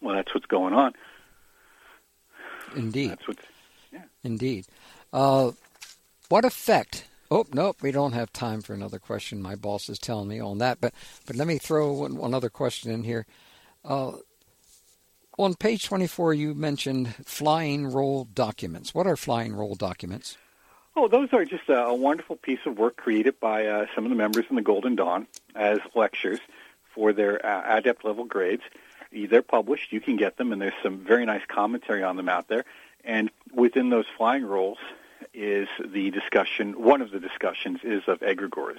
Well, that's what's going on. Indeed. That's what's. Indeed. Uh, what effect? Oh, nope, we don't have time for another question. My boss is telling me on that. But, but let me throw one, one other question in here. Uh, on page 24, you mentioned flying roll documents. What are flying roll documents? Oh, those are just a, a wonderful piece of work created by uh, some of the members in the Golden Dawn as lectures for their uh, adept level grades. They're published. You can get them, and there's some very nice commentary on them out there. And within those flying rolls is the discussion. One of the discussions is of egregores.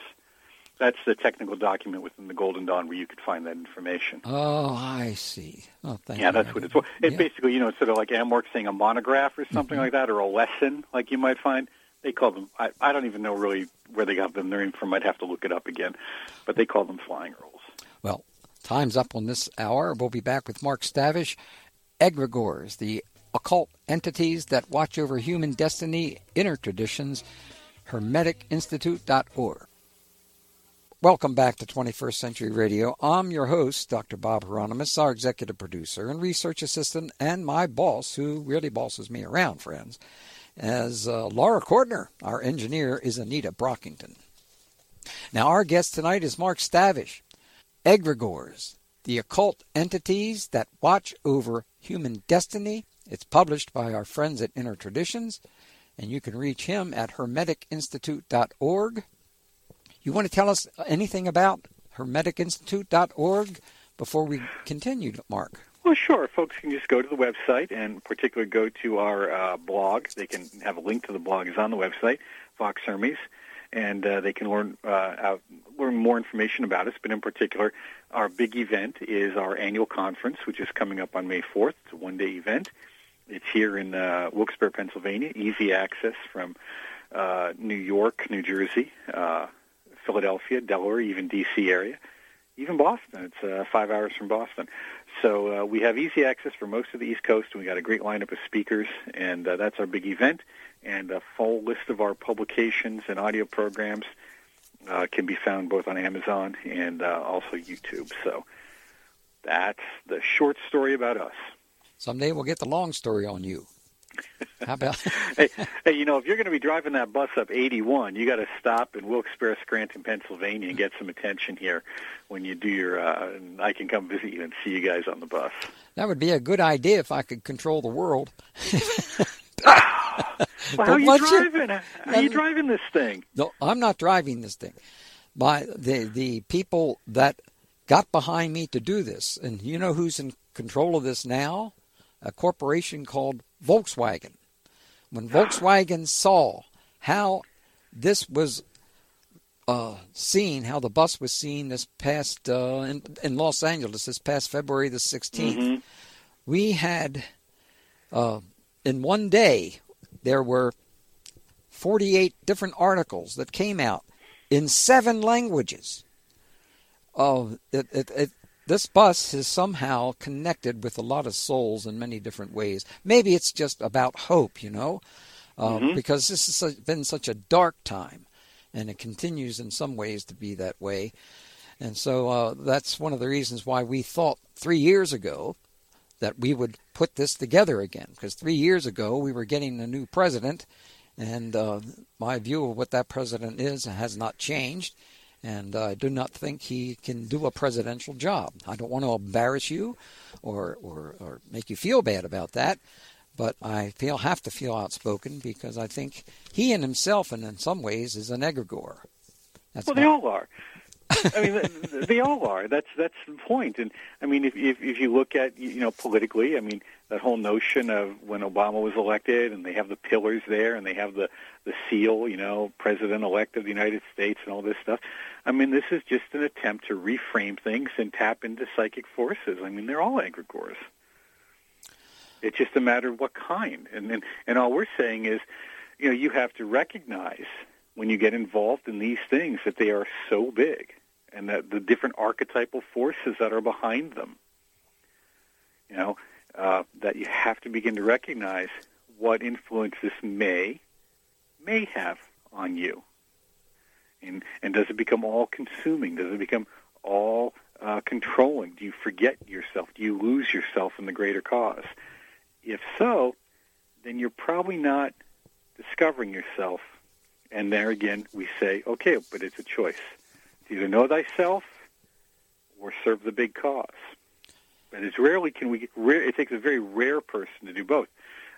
That's the technical document within the Golden Dawn where you could find that information. Oh, I see. Oh, thank yeah, you. that's what it's for. It's yeah. basically, you know, it's sort of like AMORC saying a monograph or something mm-hmm. like that, or a lesson, like you might find. They call them. I, I don't even know really where they got them name from. I'd have to look it up again, but they call them flying rolls. Well, time's up on this hour. We'll be back with Mark Stavish. Egregores, the occult entities that watch over human destiny, inner traditions. HermeticInstitute.org. Welcome back to 21st Century Radio. I'm your host, Dr. Bob Hieronimus, our executive producer and research assistant, and my boss, who really bosses me around, friends. As uh, Laura Cordner, our engineer, is Anita Brockington. Now, our guest tonight is Mark Stavish. Egregores, the occult entities that watch over human destiny. It's published by our friends at Inner Traditions, and you can reach him at hermeticinstitute.org. You want to tell us anything about hermeticinstitute.org before we continue, Mark? Well, sure. Folks can just go to the website and particularly go to our uh, blog. They can have a link to the blog is on the website, Vox Hermes, and uh, they can learn uh, out, learn more information about us. But in particular, our big event is our annual conference, which is coming up on May 4th. It's a one-day event. It's here in uh, Wilkes-Barre, Pennsylvania. Easy access from uh, New York, New Jersey, uh, Philadelphia, Delaware, even D.C. area, even Boston. It's uh, five hours from Boston. So uh, we have easy access for most of the East Coast, and we got a great lineup of speakers, and uh, that's our big event. And a full list of our publications and audio programs uh, can be found both on Amazon and uh, also YouTube. So that's the short story about us. Someday we'll get the long story on you. How about? hey, hey, you know, if you're going to be driving that bus up 81, you got to stop in Wilkes-Barre, Scranton, Pennsylvania, and get some attention here when you do your. Uh, and I can come visit you and see you guys on the bus. That would be a good idea if I could control the world. well, how are you driving? How are you driving this thing? No, I'm not driving this thing. By the the people that got behind me to do this, and you know who's in control of this now? A corporation called Volkswagen. When Volkswagen saw how this was uh, seen, how the bus was seen this past uh, in, in, Los Angeles this past February the 16th, mm-hmm. we had uh, in one day there were 48 different articles that came out in seven languages. Oh, it, it, it, this bus is somehow connected with a lot of souls in many different ways. Maybe it's just about hope, you know, uh, mm-hmm. because this has been such a dark time, and it continues in some ways to be that way. And so uh, that's one of the reasons why we thought three years ago that we would put this together again. Because three years ago we were getting a new president, and uh, my view of what that president is has not changed. And I do not think he can do a presidential job. I don't want to embarrass you or, or, or make you feel bad about that, but I feel have to feel outspoken because I think he in himself, and in some ways, is an egregore. That's well, they all are. I mean, they all are. That's that's the point. And I mean, if, if if you look at you know politically, I mean, that whole notion of when Obama was elected, and they have the pillars there, and they have the the seal, you know, President elect of the United States, and all this stuff. I mean, this is just an attempt to reframe things and tap into psychic forces. I mean, they're all egregores. It's just a matter of what kind. And and and all we're saying is, you know, you have to recognize when you get involved in these things that they are so big and that the different archetypal forces that are behind them. You know, uh, that you have to begin to recognize what influence this may may have on you. And and does it become all consuming? Does it become all uh, controlling? Do you forget yourself? Do you lose yourself in the greater cause? If so, then you're probably not discovering yourself and there again, we say, okay, but it's a choice. It's either know thyself or serve the big cause. But it's rarely can we. It takes a very rare person to do both.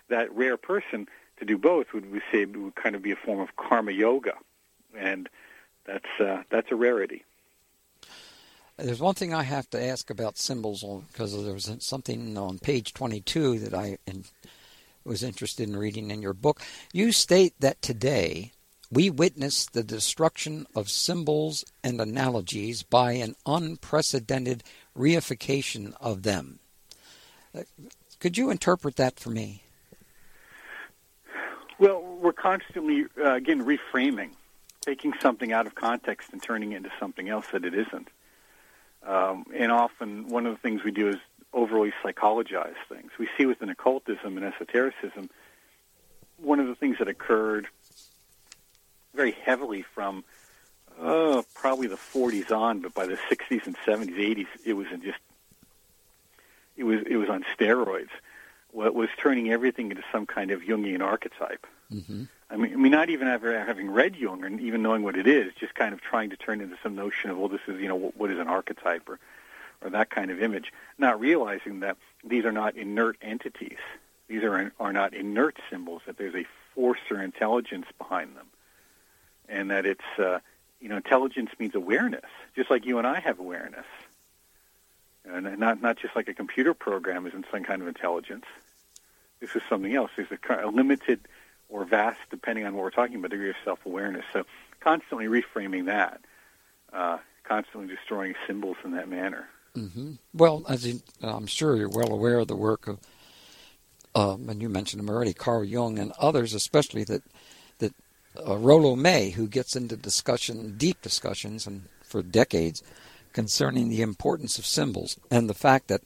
That rare person to do both would we say would kind of be a form of karma yoga, and that's uh, that's a rarity. There's one thing I have to ask about symbols because there was something on page 22 that I was interested in reading in your book. You state that today we witness the destruction of symbols and analogies by an unprecedented reification of them. Uh, could you interpret that for me? Well, we're constantly, uh, again, reframing, taking something out of context and turning it into something else that it isn't. Um, and often, one of the things we do is overly psychologize things. We see within occultism and esotericism, one of the things that occurred very heavily from uh, probably the 40s on, but by the 60s and 70s, 80s, it was just it was it was on steroids. What was turning everything into some kind of Jungian archetype. Mm-hmm. I mean, I mean, not even ever having read Jung and even knowing what it is, just kind of trying to turn into some notion of, well, this is you know what, what is an archetype or or that kind of image, not realizing that these are not inert entities. These are are not inert symbols. That there's a force or intelligence behind them and that it's uh, you know intelligence means awareness, just like you and I have awareness, and not not just like a computer program isn't some kind of intelligence. This is something else. There's a, a limited or vast, depending on what we're talking about, degree of self-awareness. So constantly reframing that, uh, constantly destroying symbols in that manner. Mm-hmm. Well, as I'm sure you're well aware of the work of, um, and you mentioned him already, Carl Jung and others, especially that uh, Rollo May, who gets into discussion, deep discussions, and for decades, concerning the importance of symbols and the fact that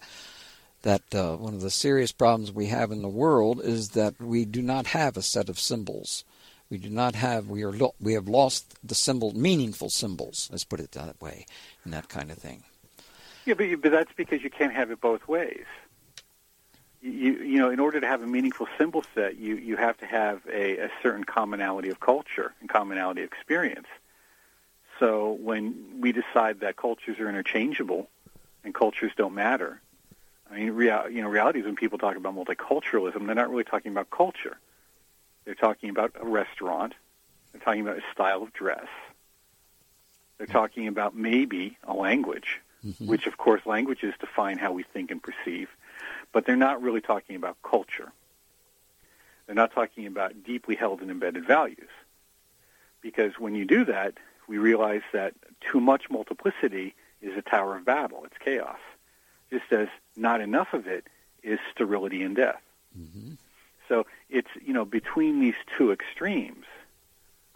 that uh, one of the serious problems we have in the world is that we do not have a set of symbols. We do not have. We are. Lo- we have lost the symbol, meaningful symbols. Let's put it that way, and that kind of thing. Yeah, but, but that's because you can't have it both ways you you know in order to have a meaningful symbol set you you have to have a, a certain commonality of culture and commonality of experience. So when we decide that cultures are interchangeable and cultures don't matter i mean real, you know reality is when people talk about multiculturalism they're not really talking about culture. They're talking about a restaurant. They're talking about a style of dress. They're talking about maybe a language mm-hmm. which of course languages define how we think and perceive but they're not really talking about culture. They're not talking about deeply held and embedded values. Because when you do that, we realize that too much multiplicity is a Tower of Babel. It's chaos. Just as not enough of it is sterility and death. Mm-hmm. So it's, you know, between these two extremes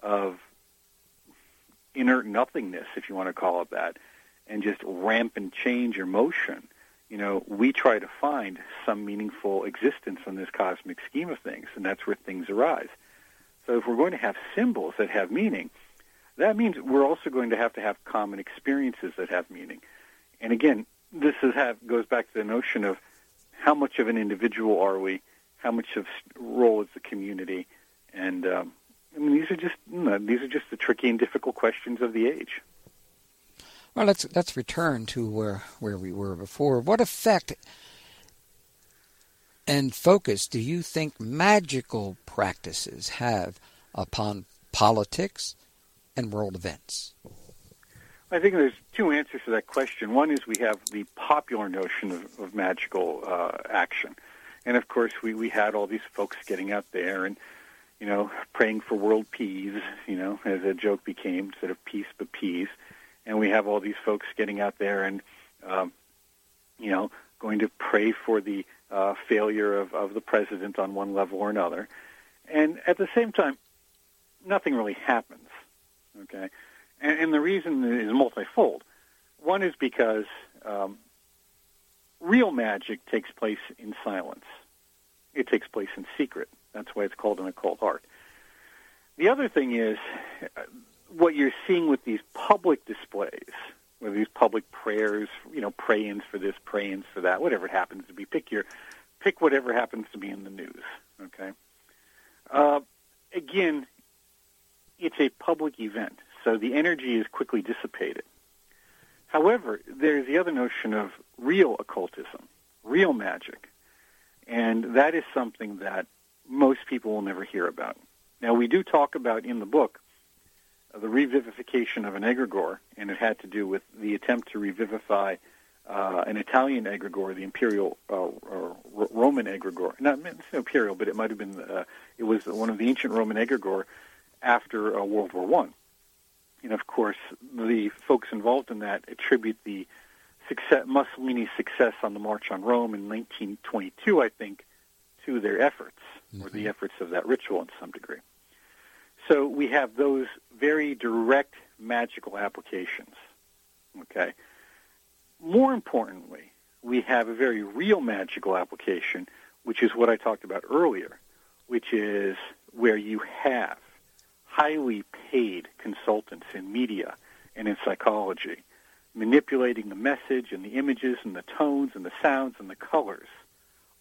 of inert nothingness, if you want to call it that, and just rampant change or motion, you know, we try to find some meaningful existence in this cosmic scheme of things, and that's where things arise. So if we're going to have symbols that have meaning, that means we're also going to have to have common experiences that have meaning. And again, this is have, goes back to the notion of how much of an individual are we, how much of role is the community, and um, I mean these are just you know, these are just the tricky and difficult questions of the age. Well, let's let's return to where where we were before. What effect and focus do you think magical practices have upon politics and world events? I think there's two answers to that question. One is we have the popular notion of, of magical uh, action. And of course, we, we had all these folks getting out there and, you know, praying for world peace, you know, as a joke became, instead of peace but peace and we have all these folks getting out there and, um, you know, going to pray for the uh, failure of, of the president on one level or another. And at the same time, nothing really happens. Okay, and, and the reason is multifold. One is because um, real magic takes place in silence. It takes place in secret. That's why it's called an occult art. The other thing is what you're seeing with these public displays, with these public prayers, you know, pray-ins for this, pray-ins for that, whatever it happens to be. Pick your, pick whatever happens to be in the news. Okay. Uh, again, it's a public event, so the energy is quickly dissipated. However, there's the other notion of real occultism, real magic, and that is something that most people will never hear about. Now, we do talk about in the book the revivification of an egregore, and it had to do with the attempt to revivify uh, an Italian egregore, the imperial uh, Roman egregore. Not imperial, but it might have been. Uh, it was one of the ancient Roman egregore after uh, World War One. And of course, the folks involved in that attribute the success, Mussolini's success on the March on Rome in 1922, I think, to their efforts mm-hmm. or the mm-hmm. efforts of that ritual in some degree. So we have those very direct magical applications. Okay. More importantly, we have a very real magical application, which is what I talked about earlier, which is where you have highly paid consultants in media and in psychology manipulating the message and the images and the tones and the sounds and the colors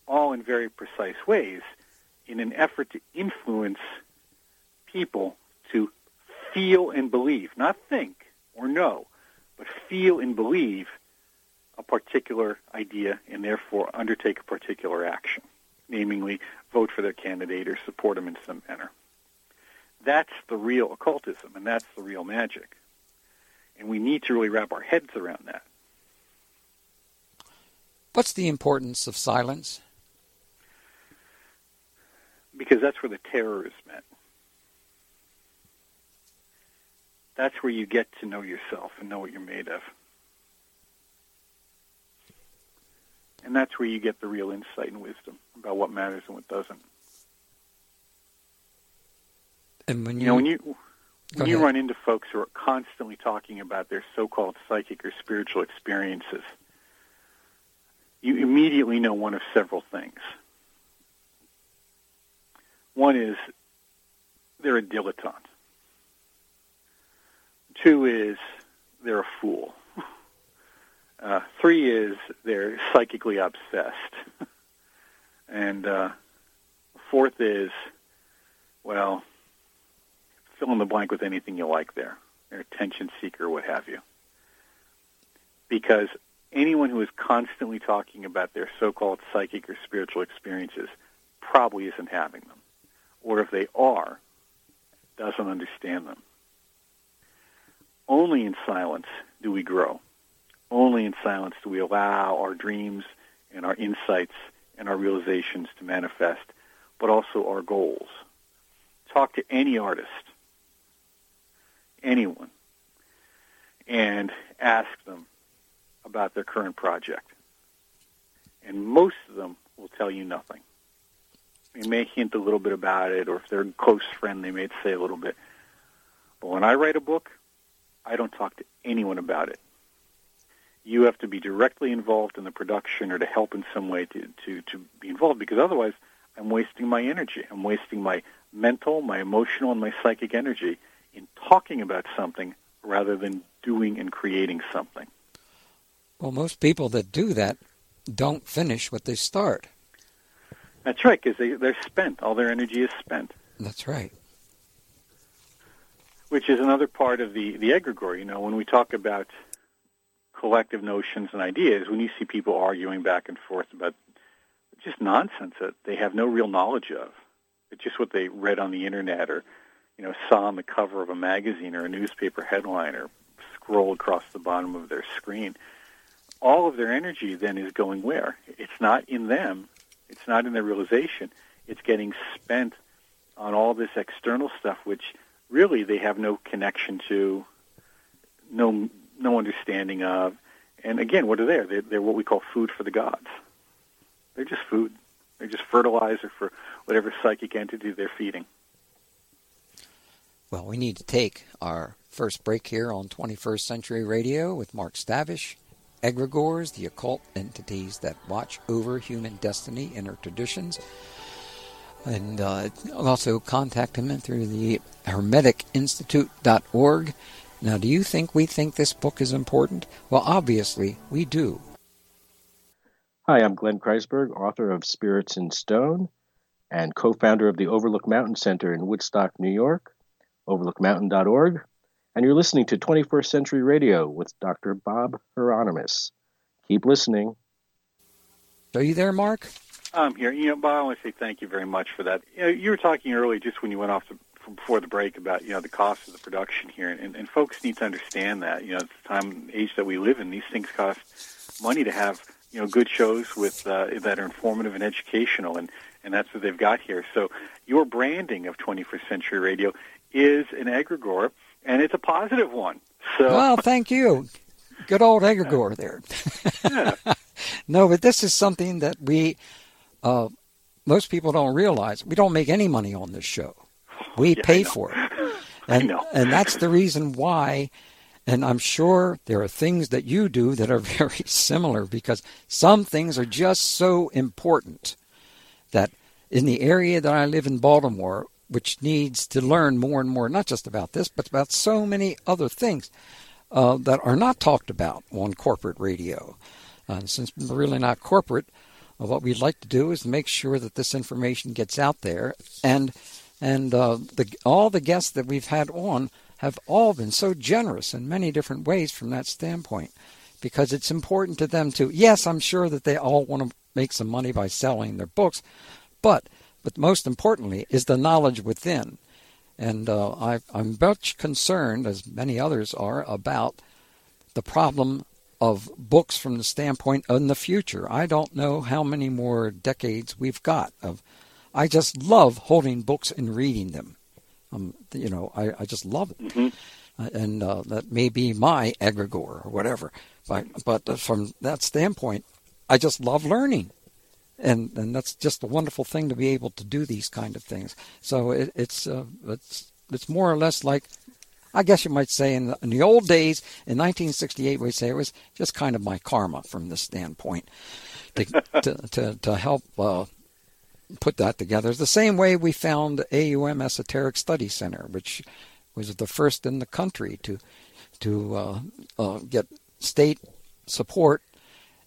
all in very precise ways in an effort to influence people to feel and believe, not think or know, but feel and believe a particular idea and therefore undertake a particular action, namely vote for their candidate or support them in some manner. That's the real occultism, and that's the real magic. And we need to really wrap our heads around that. What's the importance of silence? Because that's where the terror is met. That's where you get to know yourself and know what you're made of. And that's where you get the real insight and wisdom about what matters and what doesn't. And when you, you know when you when you run into folks who are constantly talking about their so-called psychic or spiritual experiences, you immediately know one of several things. One is they're a dilettante. Two is they're a fool. Uh, three is they're psychically obsessed. and uh, fourth is, well, fill in the blank with anything you like there. They're attention seeker, what have you. Because anyone who is constantly talking about their so-called psychic or spiritual experiences probably isn't having them. Or if they are, doesn't understand them. Only in silence do we grow. Only in silence do we allow our dreams and our insights and our realizations to manifest, but also our goals. Talk to any artist, anyone, and ask them about their current project. And most of them will tell you nothing. They may hint a little bit about it, or if they're a close friend, they may say a little bit But when I write a book, I don't talk to anyone about it. You have to be directly involved in the production or to help in some way to, to, to be involved because otherwise I'm wasting my energy. I'm wasting my mental, my emotional, and my psychic energy in talking about something rather than doing and creating something. Well, most people that do that don't finish what they start. That's right, because they, they're spent. All their energy is spent. That's right. Which is another part of the, the egregore. You know, when we talk about collective notions and ideas, when you see people arguing back and forth about just nonsense that they have no real knowledge of, it's just what they read on the internet or, you know, saw on the cover of a magazine or a newspaper headline or scrolled across the bottom of their screen. All of their energy then is going where? It's not in them. It's not in their realization. It's getting spent on all this external stuff, which really they have no connection to, no no understanding of. And again, what are they? They're, they're what we call food for the gods. They're just food. They're just fertilizer for whatever psychic entity they're feeding. Well, we need to take our first break here on 21st Century Radio with Mark Stavish. Egregores, the occult entities that watch over human destiny Inner Traditions. And uh, also contact him through the HermeticInstitute.org. Now, do you think we think this book is important? Well, obviously, we do. Hi, I'm Glenn Kreisberg, author of Spirits in Stone and co founder of the Overlook Mountain Center in Woodstock, New York, overlookmountain.org. And you're listening to 21st Century Radio with Dr. Bob Hieronimus. Keep listening. Are you there, Mark? I'm here. You know, Bob, I want to say thank you very much for that. You, know, you were talking earlier, just when you went off the, before the break, about you know the cost of the production here, and, and folks need to understand that. You know, at the time age that we live in, these things cost money to have. You know, good shows with uh, that are informative and educational, and and that's what they've got here. So your branding of 21st Century Radio is an egregore, and it's a positive one. So well, thank you. Good old egregore there. no, but this is something that we uh, most people don't realize. We don't make any money on this show. We yeah, pay for it. And, and that's the reason why and I'm sure there are things that you do that are very similar because some things are just so important that in the area that I live in Baltimore, which needs to learn more and more, not just about this, but about so many other things uh, that are not talked about on corporate radio. Uh, since we're really not corporate, what we'd like to do is make sure that this information gets out there. And and uh, the, all the guests that we've had on have all been so generous in many different ways from that standpoint. Because it's important to them to yes i'm sure that they all want to make some money by selling their books but but most importantly is the knowledge within. And uh, I, i'm much concerned as many others are about the problem of books from the standpoint in the future i don't know how many more decades we've got of I just love holding books and reading them. Um, you know, I, I just love it. Mm-hmm. Uh, and uh, that may be my egregore or whatever. But, but from that standpoint, I just love learning. And, and that's just a wonderful thing to be able to do these kind of things. So it, it's, uh, it's, it's more or less like, I guess you might say in the, in the old days, in 1968, we'd say it was just kind of my karma from this standpoint to, to, to, to help uh, put that together. It's the same way we found AUM Esoteric Study Center, which was the first in the country to to uh, uh, get state support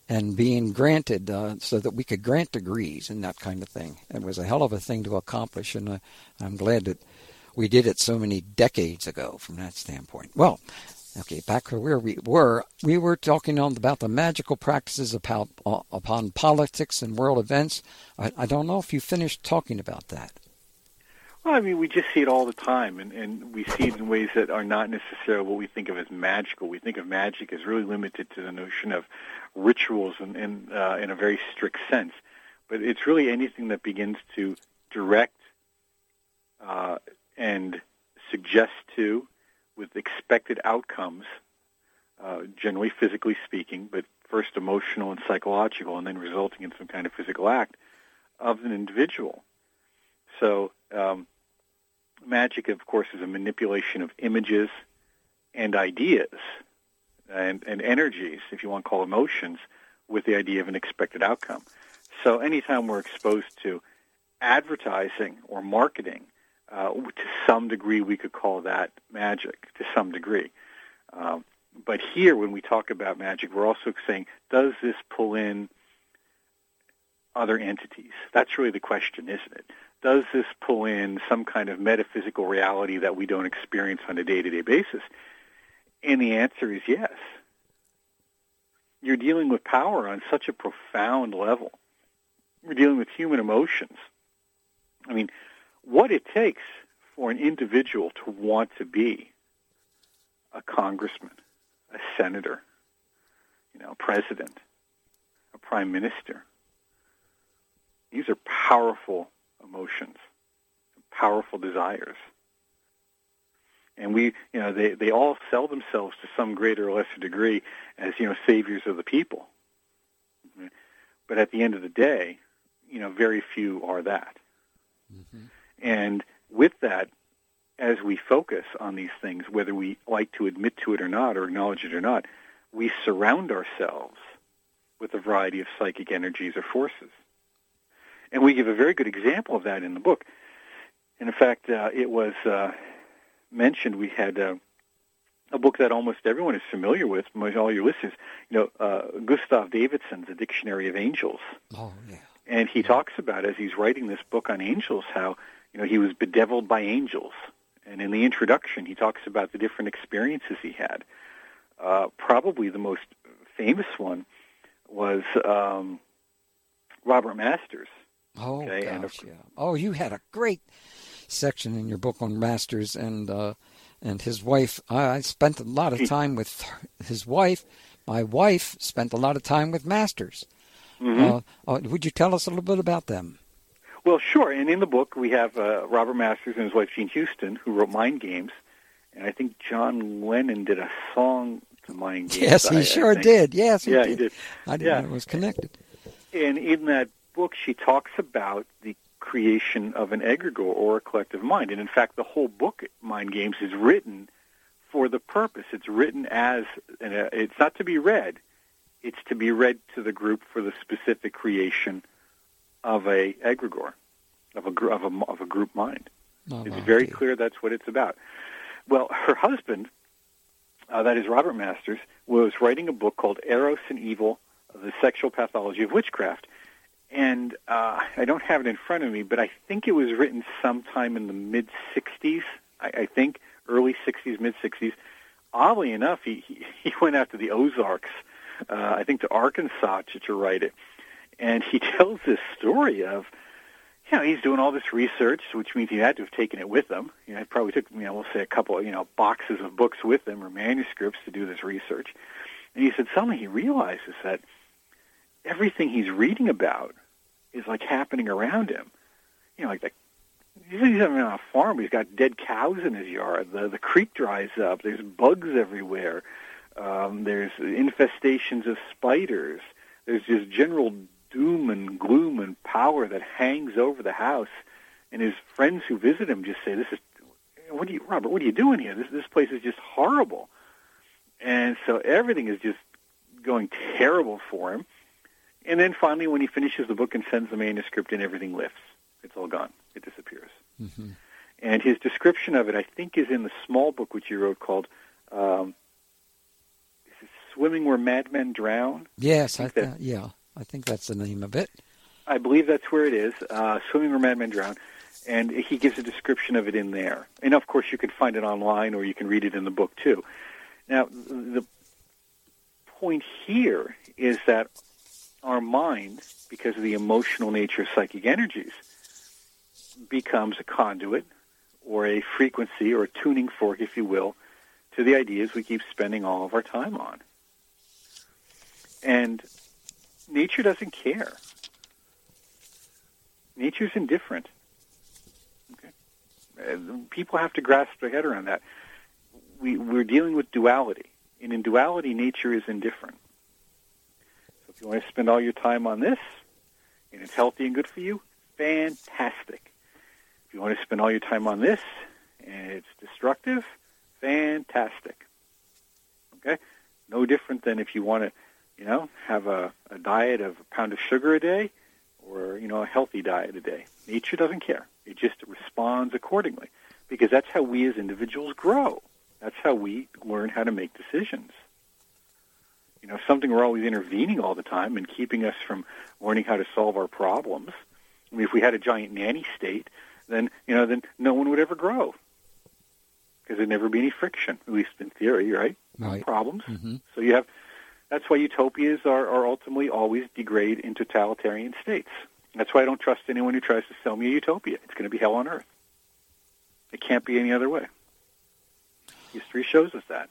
and being granted uh, so that we could grant degrees and that kind of thing. It was a hell of a thing to accomplish, and uh, I'm glad that we did it so many decades ago from that standpoint. Well, Okay, back to where we were. We were talking on about the magical practices about, uh, upon politics and world events. I, I, don't know if you finished talking about that. Well, I mean, we just see it all the time, and, and we see it in ways that are not necessarily what we think of as magical. We think of magic as really limited to the notion of rituals in, uh, in a very strict sense. But it's really anything that begins to direct uh, and suggest to with expected outcomes, uh, generally physically speaking, but first emotional and psychological, and then resulting in some kind of physical act of an individual. So, um, magic, of course, is a manipulation of images and ideas and, and energies, if you want to call emotions, with the idea of an expected outcome. So anytime we're exposed to advertising or marketing, uh, to some degree, we could call that magic, to some degree. Um, but here, when we talk about magic, we're also saying, does this pull in other entities? That's really the question, isn't it? Does this pull in some kind of metaphysical reality that we don't experience on a day-to-day basis? And the answer is yes. You're dealing with power on such a profound level. We're dealing with human emotions. I mean, what it takes for an individual to want to be a congressman, a senator, you know, a president, a prime minister. These are powerful emotions, powerful desires. And we, you know, they, they all sell themselves to some greater or lesser degree as, you know, saviors of the people. But at the end of the day, you know, very few are that. Mm-hmm. And with that, as we focus on these things, whether we like to admit to it or not, or acknowledge it or not, we surround ourselves with a variety of psychic energies or forces. And we give a very good example of that in the book. And in fact, uh, it was uh, mentioned we had uh, a book that almost everyone is familiar with, most all your listeners, you know, uh, Gustav Davidson's A Dictionary of Angels. Oh, yeah. And he talks about, as he's writing this book on angels, how, you know, he was bedeviled by angels and in the introduction, he talks about the different experiences he had. Uh, probably the most famous one was um, Robert Masters. Oh, okay? gosh, and yeah. Oh, you had a great section in your book on Masters and uh, and his wife. I spent a lot of time with his wife. My wife spent a lot of time with Masters. Mm-hmm. Uh, uh would you tell us a little bit about them? Well, sure. And in the book, we have uh, Robert Masters and his wife Jean Houston, who wrote Mind Games, and I think John Lennon did a song to Mind Games. Yes, he I, sure I did. Yes, he yeah, did. he did. I didn't yeah. know it was connected. And in that book, she talks about the creation of an egregore or a collective mind. And in fact, the whole book, Mind Games, is written for the purpose. It's written as, and it's not to be read. It's to be read to the group for the specific creation of a egregore, of a of a of a group mind. Oh, it's very clear that's what it's about. Well, her husband, uh, that is Robert Masters, was writing a book called Eros and Evil: The Sexual Pathology of Witchcraft, and uh, I don't have it in front of me, but I think it was written sometime in the mid '60s. I, I think early '60s, mid '60s. Oddly enough, he, he he went out to the Ozarks, uh, I think to Arkansas to, to write it and he tells this story of, you know, he's doing all this research, which means he had to have taken it with him. You know, he probably took, you know, we'll say a couple, you know, boxes of books with him or manuscripts to do this research. And he said suddenly he realizes that everything he's reading about is like happening around him. You know, like the he's on a farm. He's got dead cows in his yard. The the creek dries up. There's bugs everywhere. Um, there's infestations of spiders. There's just general doom and gloom and power that hangs over the house. And his friends who visit him just say, "This is what are you, Robert? What are you doing here? This this place is just horrible." And so everything is just going terrible for him. And then finally, when he finishes the book and sends the manuscript in, everything lifts. It's all gone. It disappears. Mm-hmm. And his description of it, I think, is in the small book which he wrote called um, "Swimming Where Madmen Drown." Yes, I, I that, yeah. I think that's the name of it. I believe that's where it is. Uh, Swimming Where Madmen Drown. And he gives a description of it in there. And of course, you can find it online or you can read it in the book too. Now, the point here is that our mind, because of the emotional nature of psychic energies, becomes a conduit or a frequency or a tuning fork, if you will, to the ideas we keep spending all of our time on. And nature doesn't care. Nature's indifferent. Okay? People have to grasp their head around that. We, we're dealing with duality, and in duality, nature is indifferent. So if you want to spend all your time on this, and it's healthy and good for you, fantastic. If you want to spend all your time on this, and it's destructive, fantastic. Okay? No different than if you want to, you know, have a, a diet of a pound of sugar a day or, you know, a healthy diet a day. Nature doesn't care. It just responds accordingly because that's how we as individuals grow. That's how we learn how to make decisions. You know, something we're always intervening all the time and keeping us from learning how to solve our problems. I mean, if we had a giant nanny state, then you know, then no one would ever grow because there'd never be any friction, at least in theory, right? Right. Problems. Mm-hmm. So you have. That's why utopias are, are ultimately always degrade in totalitarian states. That's why I don't trust anyone who tries to sell me a utopia. It's going to be hell on earth. It can't be any other way. History shows us that.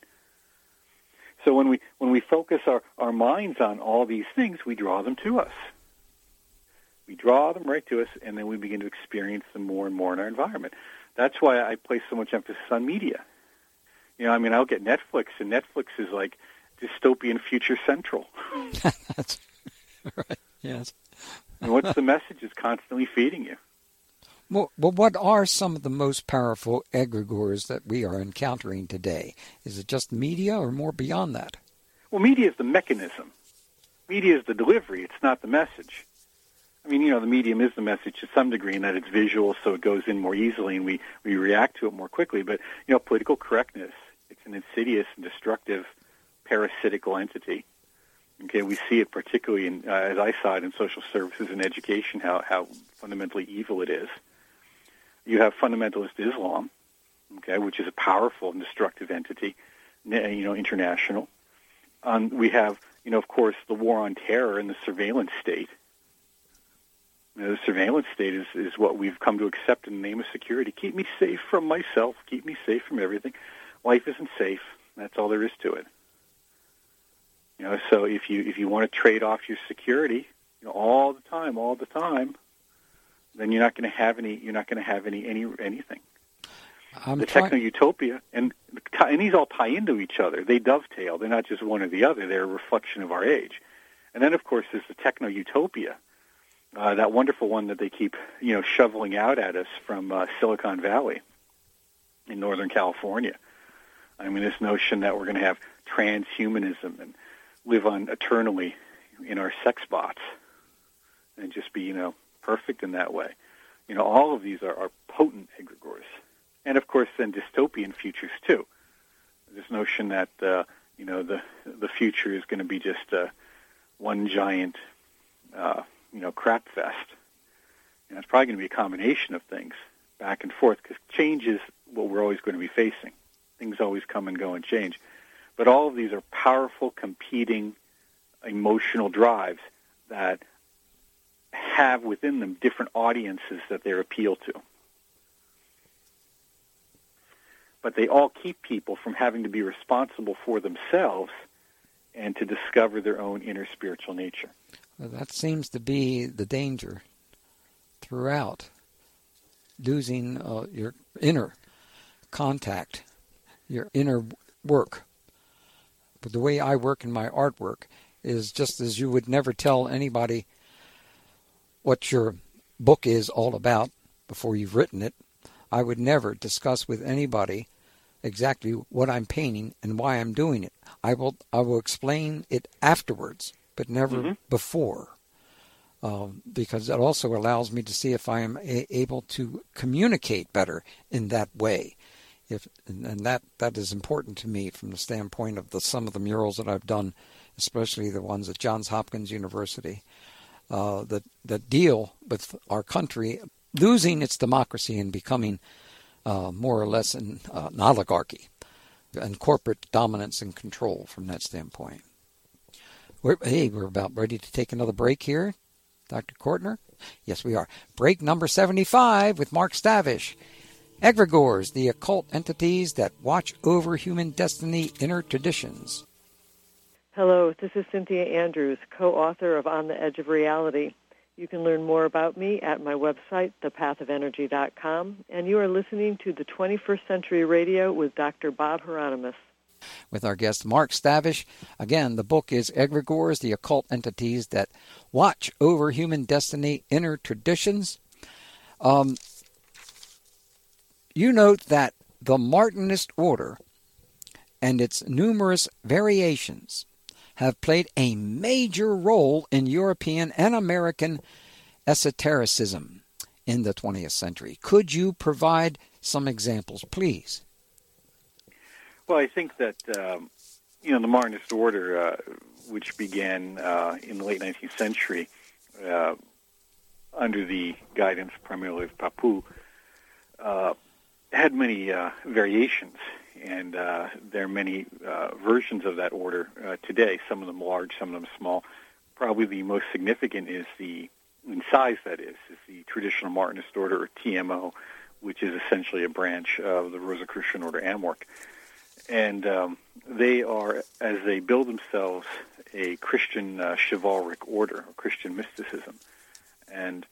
So when we when we focus our, our minds on all these things, we draw them to us. We draw them right to us, and then we begin to experience them more and more in our environment. That's why I place so much emphasis on media. You know, I mean, I'll get Netflix, and Netflix is like dystopian future central. That's right. Yes. and what's the message is constantly feeding you? Well, well, what are some of the most powerful egregores that we are encountering today? Is it just media or more beyond that? Well, media is the mechanism. Media is the delivery. It's not the message. I mean, you know, the medium is the message to some degree in that it's visual, so it goes in more easily and we, we react to it more quickly. But, you know, political correctness, it's an insidious and destructive parasitical entity. Okay, we see it particularly in, uh, as I saw it in social services and education, how, how fundamentally evil it is. You have fundamentalist Islam, okay, which is a powerful and destructive entity, you know, international. Um, we have, you know, of course, the war on terror and the surveillance state. You know, the surveillance state is, is what we've come to accept in the name of security. Keep me safe from myself. Keep me safe from everything. Life isn't safe. That's all there is to it. You know, so if you if you want to trade off your security, you know, all the time, all the time, then you're not going to have any. You're not going to have any any anything. I'm the try- techno utopia and and these all tie into each other. They dovetail. They're not just one or the other. They're a reflection of our age. And then, of course, there's the techno utopia, uh, that wonderful one that they keep you know shoveling out at us from uh, Silicon Valley in Northern California. I mean, this notion that we're going to have transhumanism and live on eternally in our sex bots and just be you know perfect in that way. You know, all of these are, are potent egregores and of course then dystopian futures too. This notion that uh, you know the the future is going to be just uh, one giant uh, you know crap fest. And it's probably going to be a combination of things back and forth because change is what we're always going to be facing. Things always come and go and change, but all of these are powerful competing emotional drives that have within them different audiences that they appeal to but they all keep people from having to be responsible for themselves and to discover their own inner spiritual nature. Well, that seems to be the danger throughout losing uh, your inner contact, your inner work. But the way I work in my artwork is just as you would never tell anybody what your book is all about before you've written it. I would never discuss with anybody exactly what I'm painting and why I'm doing it. I will I will explain it afterwards, but never Mm-hmm. before, um, because that also allows me to see if I am a- able to communicate better in that way. If and, that that is important to me from the standpoint of the some of the murals that I've done, especially the ones at Johns Hopkins University, uh, that that deal with our country losing its democracy and becoming uh, more or less an, uh, an oligarchy and corporate dominance and control from that standpoint. We're, hey, we're about ready to take another break here, Dr. Kortner. Yes, we are. Break number 75 with Mark Stavish. Egregores, the occult entities that watch over human destiny Inner Traditions. Hello, this is Synthia Andrews, co-author of On the Edge of Reality. You can learn more about me at my website, thepathofenergy.com, and you are listening to the 21st Century Radio with Dr. Bob Hieronimus. with our guest Mark Stavish. Again, the book is Egregores, the Occult Entities That Watch Over Human Destiny Inner Traditions. Um, you note that the Martinist order and its numerous variations have played a major role in European and American esotericism in the 20th century. Could you provide some examples, please? Well, I think that um, you know the Martinist order, uh, which began uh, in the late 19th century uh, under the guidance primarily of Papus, uh, had many uh, variations and uh, there are many uh, versions of that order uh, today. Some of them large, some of them small. Probably the most significant is the in size that is is the traditional Martinist order or TMO, which is essentially a branch of the Rosicrucian order AMORC. And um, they are, as they build themselves, a Christian uh, chivalric order, a Christian mysticism. And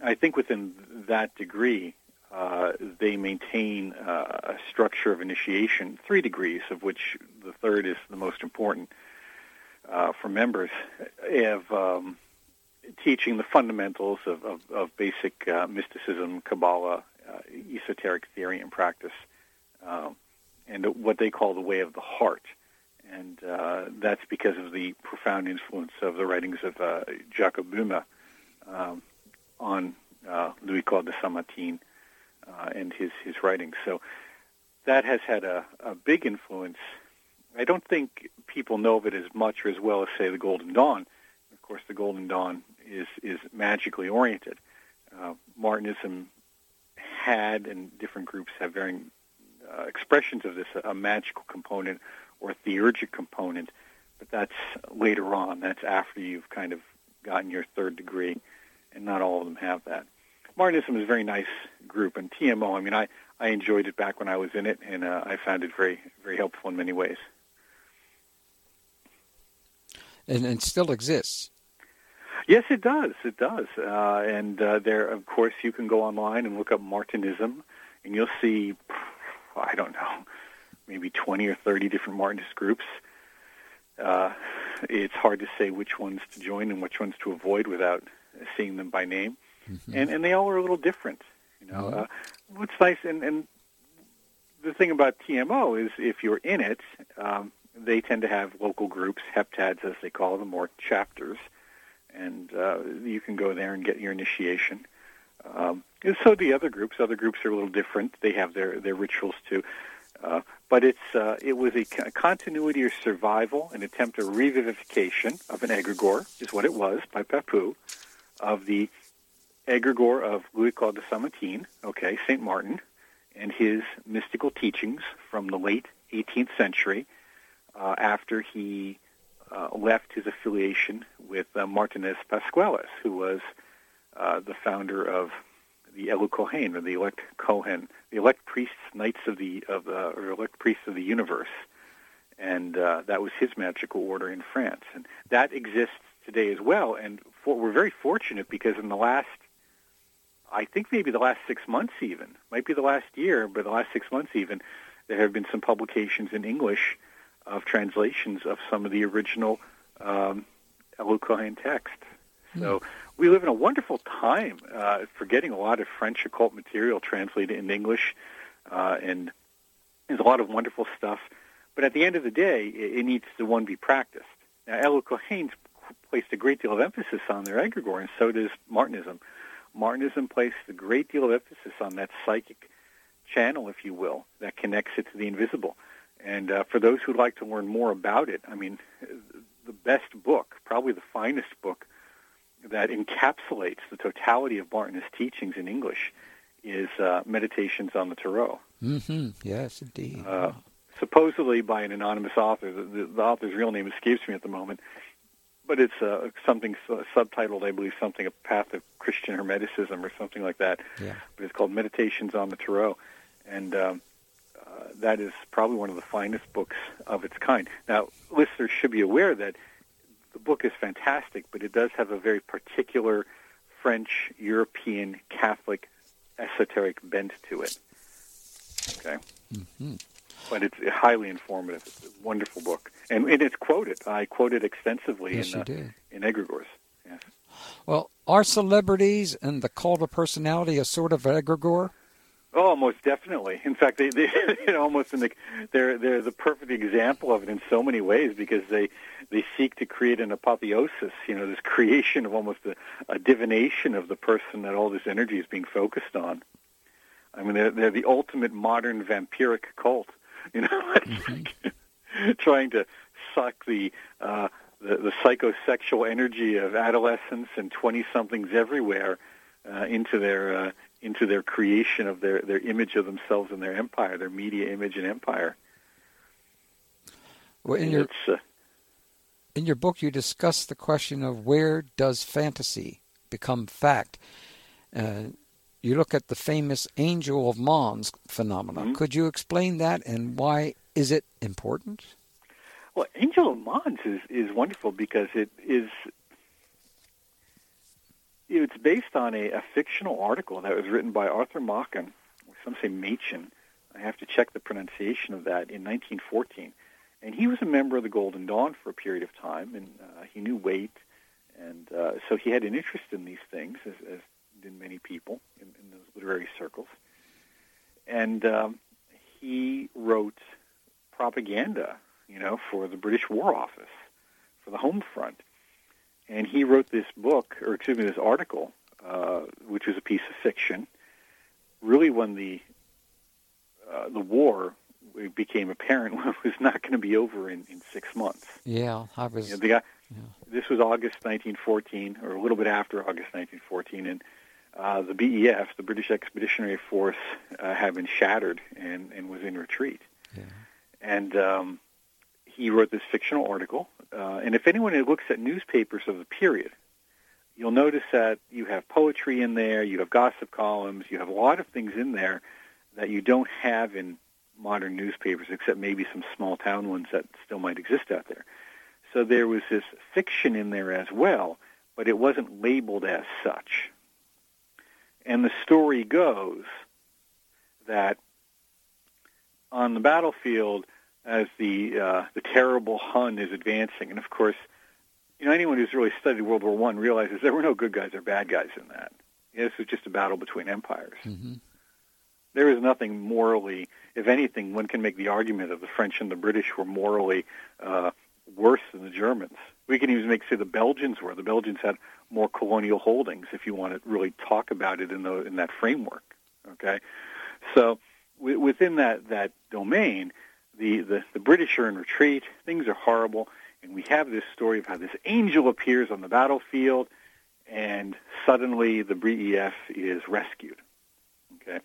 I think within that degree, uh, they maintain uh, a structure of initiation, three degrees, of which the third is the most important uh, for members, of um, teaching the fundamentals of, of, of basic uh, mysticism, Kabbalah, uh, esoteric theory and practice, um, and what they call the way of the heart. And that's because of the profound influence of the writings of Jacob Boehme um, on Louis Claude de Saint-Martin uh, and his his writings. So that has had a, a big influence. I don't think people know of it as much or as well as say the Golden Dawn. Of course, the Golden Dawn is is magically oriented. Uh, Martinism had, and different groups have varying uh, expressions of this, a, a magical component or a theurgic component, but that's later on. That's after you've kind of gotten your third degree, and not all of them have that. Martinism is a very nice group, and TMO. I mean, I I enjoyed it back when I was in it, and uh, I found it very very helpful in many ways. And it still exists. Yes, it does. It does. Uh, and uh, there, of course, you can go online and look up Martinism, and you'll see, I don't know, maybe 20 or 30 different Martinist groups. Uh, it's hard to say which ones to join and which ones to avoid without seeing them by name mm-hmm. and and they all are a little different. You know, mm-hmm. uh, what's nice and and the thing about TMO is if you're in it, um, they tend to have local groups, heptads as they call them, or chapters, and uh, you can go there and get your initiation. Um, and so the other groups. Other groups are a little different. They have their their rituals too. Uh, but it's uh, it was a continuity or survival, an attempt at revivification of an egregore, is what it was by Papu, of the egregore of Louis Claude de Saint-Martin, okay, Saint Martin, and his mystical teachings from the late 18th century, uh, after he uh, left his affiliation with uh, Martinez Pasqually, who was uh, the founder of the Elu Cohen, or the elect Cohen, the elect priests, knights of the of the or elect priests of the universe, and uh, that was his magical order in France, and that exists today as well. And for, we're very fortunate because in the last I think maybe the last six months even, might be the last year, but the last six months even, there have been some publications in English of translations of some of the original um, Elu text. Hmm. So we live in a wonderful time uh, for getting a lot of French occult material translated in English, uh, and there's a lot of wonderful stuff. But at the end of the day, it, it needs to one be practiced. Now, Cohen's placed a great deal of emphasis on their egregore, and so does Martinism. Martinism placed a great deal of emphasis on that psychic channel, if you will, that connects it to the invisible. And uh, for those who'd like to learn more about it, I mean, the best book, probably the finest book that encapsulates the totality of Martinist teachings in English is uh, Meditations on the Tarot. Mm-hmm. Yes, indeed. Uh, supposedly by an anonymous author. The, the, the, author's real name escapes me at the moment but it's uh, something uh, subtitled, I believe, something a path of Christian Hermeticism or something like that. Yeah. But it's called Meditations on the Tarot, and um, uh, that is probably one of the finest books of its kind. Now, listeners should be aware that the book is fantastic, but it does have a very particular French, European, Catholic, esoteric bent to it. Okay. Mm-hmm but it's highly informative. It's a wonderful book, and, and it's quoted. I quoted extensively yes, in, uh, in egregores. Yes. Well, are celebrities and the cult of personality a sort of egregore? Oh, most definitely. In fact, they, they you know, almost in the, they're they're the perfect example of it in so many ways because they they seek to create an apotheosis. You know, this creation of almost a, a divination of the person that all this energy is being focused on. I mean, they're they're the ultimate modern vampiric cult. You know, mm-hmm. trying to suck the uh, the, the psychosexual energy of adolescents and twenty somethings everywhere uh, into their uh, into their creation of their, their image of themselves and their empire, their media image and empire. Well, in your uh, in your book, you discuss the question of where does fantasy become fact. Uh, you look at the famous Angel of Mons phenomenon. Mm-hmm. Could you explain that and why is it important? Well, Angel of Mons is, is wonderful because it is it's based on a, a fictional article that was written by Arthur Machen, some say Machen. I have to check the pronunciation of that in 1914. And he was a member of the Golden Dawn for a period of time, and uh, he knew Waite, and uh, so he had an interest in these things, as, as did many people in, in those literary circles. And um, he wrote propaganda, you know, for the British War Office, for the Home Front and he wrote this book, or excuse me, this article, uh, which was a piece of fiction, really when the uh, the war became apparent was not going to be over in, in six months. Yeah, I was. You know, guy, yeah. This was August 1914, or a little bit after August 1914, and uh, the BEF, the British Expeditionary Force, uh, had been shattered and, and was in retreat. Yeah. And um, he wrote this fictional article. Uh, and if anyone looks at newspapers of the period, you'll notice that you have poetry in there, you have gossip columns, you have a lot of things in there that you don't have in modern newspapers, except maybe some small town ones that still might exist out there. So there was this fiction in there as well, but it wasn't labeled as such. And the story goes that on the battlefield, as the uh, the terrible Hun is advancing. And of course, you know anyone who's really studied World War One realizes there were no good guys or bad guys in that. You know, this was just a battle between empires. Mm-hmm. There is nothing morally, if anything, one can make the argument that the French and the British were morally uh, worse than the Germans. We can even make say the Belgians were. The Belgians had more colonial holdings, if you want to really talk about it in the in that framework. Okay, so w- within that that domain, the, the, the British are in retreat. Things are horrible. And we have this story of how this angel appears on the battlefield, and suddenly the BEF is rescued. Okay,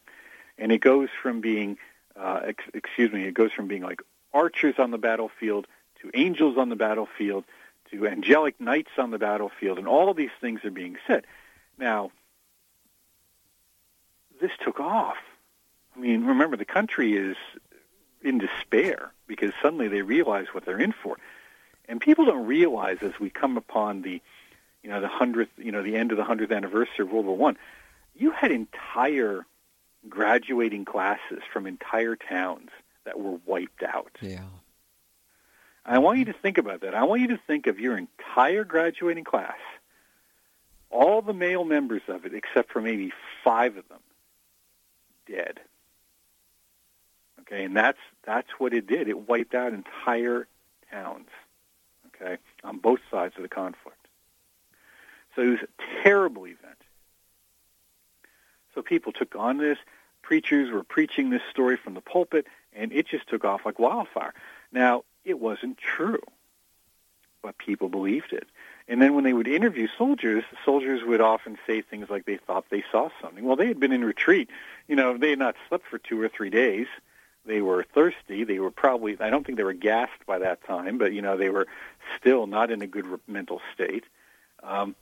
and it goes from being, uh, ex- excuse me, it goes from being like archers on the battlefield to angels on the battlefield to angelic knights on the battlefield, and all of these things are being said. Now, this took off. I mean, remember the country is in despair because suddenly they realize what they're in for. And people don't realize as we come upon the, you know, the hundredth, you know, the end of the hundredth anniversary of World War One, you had entire graduating classes from entire towns that were wiped out. Yeah. I want you to think about that. I want you to think of your entire graduating class, all the male members of it, except for maybe five of them, dead. Okay, and that's that's what it did. It wiped out entire towns. Okay, on both sides of the conflict. So it was a terrible event. So people took on this. Preachers were preaching this story from the pulpit, and it just took off like wildfire. Now, it wasn't true, but people believed it. And then when they would interview soldiers, soldiers would often say things like they thought they saw something. Well, they had been in retreat. You know, they had not slept for two or three days. They were thirsty. They were probably, I don't think they were gassed by that time, but, you know, they were still not in a good mental state. Um,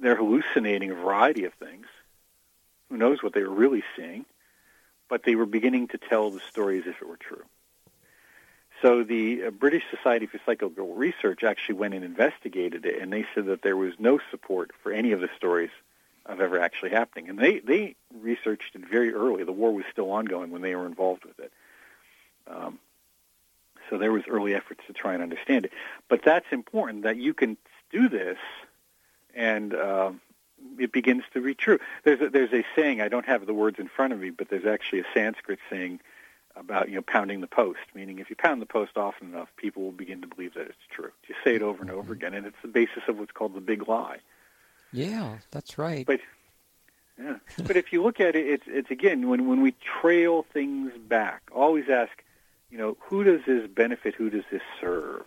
they're hallucinating a variety of things. Who knows what they were really seeing? But they were beginning to tell the story as if it were true. So the uh, British Society for Psychical Research actually went and investigated it, and they said that there was no support for any of the stories of ever actually happening. And they, they researched it very early. The war was still ongoing when they were involved with it. Um, so there was early efforts to try and understand it. But that's important that you can do this and uh, it begins to be true. There's a, there's a saying. I don't have the words in front of me, but there's actually a Sanskrit saying about you know pounding the post, meaning if you pound the post often enough, people will begin to believe that it's true. You say it over and over mm-hmm. again, and it's the basis of what's called the big lie. Yeah, that's right. But yeah, but if you look at it, it's it's again when when we trail things back, always ask, you know, who does this benefit? Who does this serve?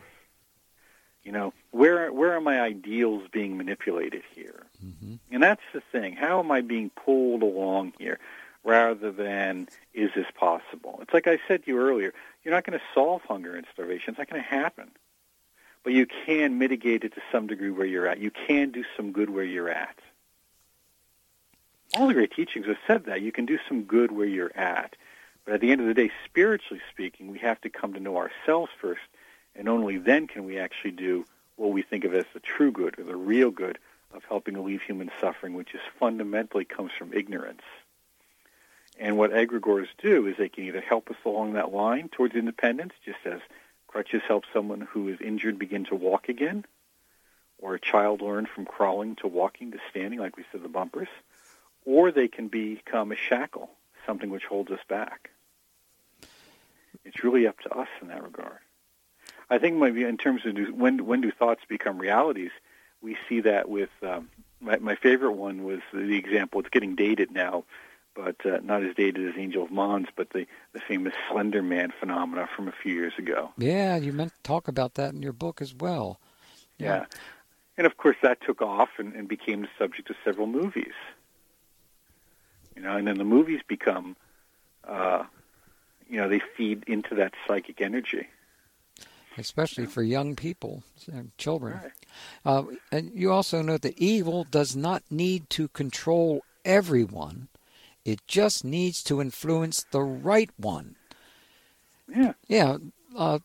You know, where where are my ideals being manipulated here? Mm-hmm. And that's the thing. How am I being pulled along here? Rather than is this possible? It's like I said to you earlier, you're not going to solve hunger and starvation. It's not going to happen. But you can mitigate it to some degree where you're at. You can do some good where you're at. All the great teachings have said that. You can do some good where you're at. But at the end of the day, spiritually speaking, we have to come to know ourselves first, and only then can we actually do what we think of as the true good or the real good of helping relieve human suffering, which is fundamentally comes from ignorance. And what egregores do is they can either help us along that line towards independence, just as crutches help someone who is injured begin to walk again, or a child learn from crawling to walking to standing, like we said, the bumpers, or they can become a shackle, something which holds us back. It's really up to us in that regard. I think maybe in terms of do, when when do thoughts become realities, we see that with um, my, my favorite one was the example. It's getting dated now but uh, not as dated as Angel of Mons, but the, the famous Slender Man phenomena from a few years ago. Yeah, you meant to talk about that in your book as well. Yeah. yeah. And of course, that took off and, and became the subject of several movies. You know, and then the movies become, uh, you know, they feed into that psychic energy. Especially for young people, children. Right. Uh, and you also note that evil does not need to control everyone it just needs to influence the right one. Yeah. Yeah. Uh,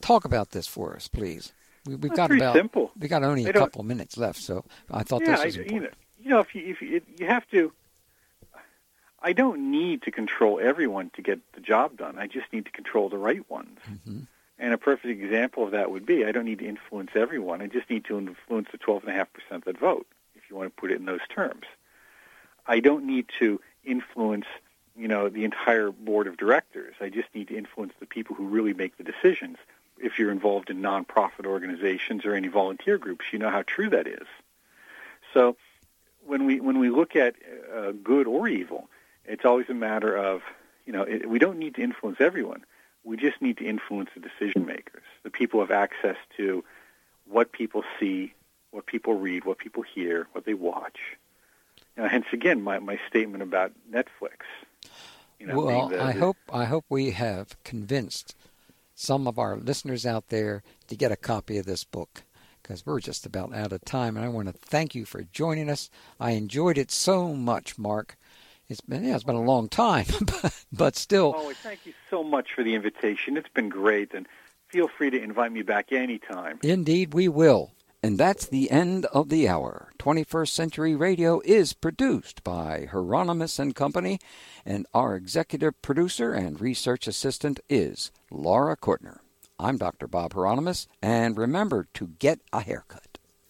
talk about this for us, please. We, have got about simple. We got only a couple minutes left, so I thought yeah, this was important. You know, you know, if you if you, you have to, I don't need to control everyone to get the job done. I just need to control the right ones. Mm-hmm. And a perfect example of that would be I don't need to influence everyone. I just need to influence the 12.5% that vote, if you want to put it in those terms. I don't need to influence you know the entire board of directors. I just need to influence the people who really make the decisions. If you're involved in nonprofit organizations or any volunteer groups, you know how true that is. So when we when we look at uh, good or evil, it's always a matter of you know it, we don't need to influence everyone. We just need to influence the decision makers, the people have access to what people see, what people read, what people hear, what they watch, uh, hence, again, my, my statement about Netflix. You know, well, the, I the, hope I hope we have convinced some of our listeners out there to get a copy of this book because we're just about out of time. And I want to thank you for joining us. I enjoyed it so much, Mark. It's been yeah, it's been a long time, but, but still. Oh, thank you so much for the invitation. It's been great, and feel free to invite me back anytime. Indeed, we will. And that's the end of the hour. 21st Century Radio is produced by Hieronimus and Company, and our executive producer and research assistant is Laura Kortner. I'm Dr. Bob Hieronimus, and remember to get a haircut.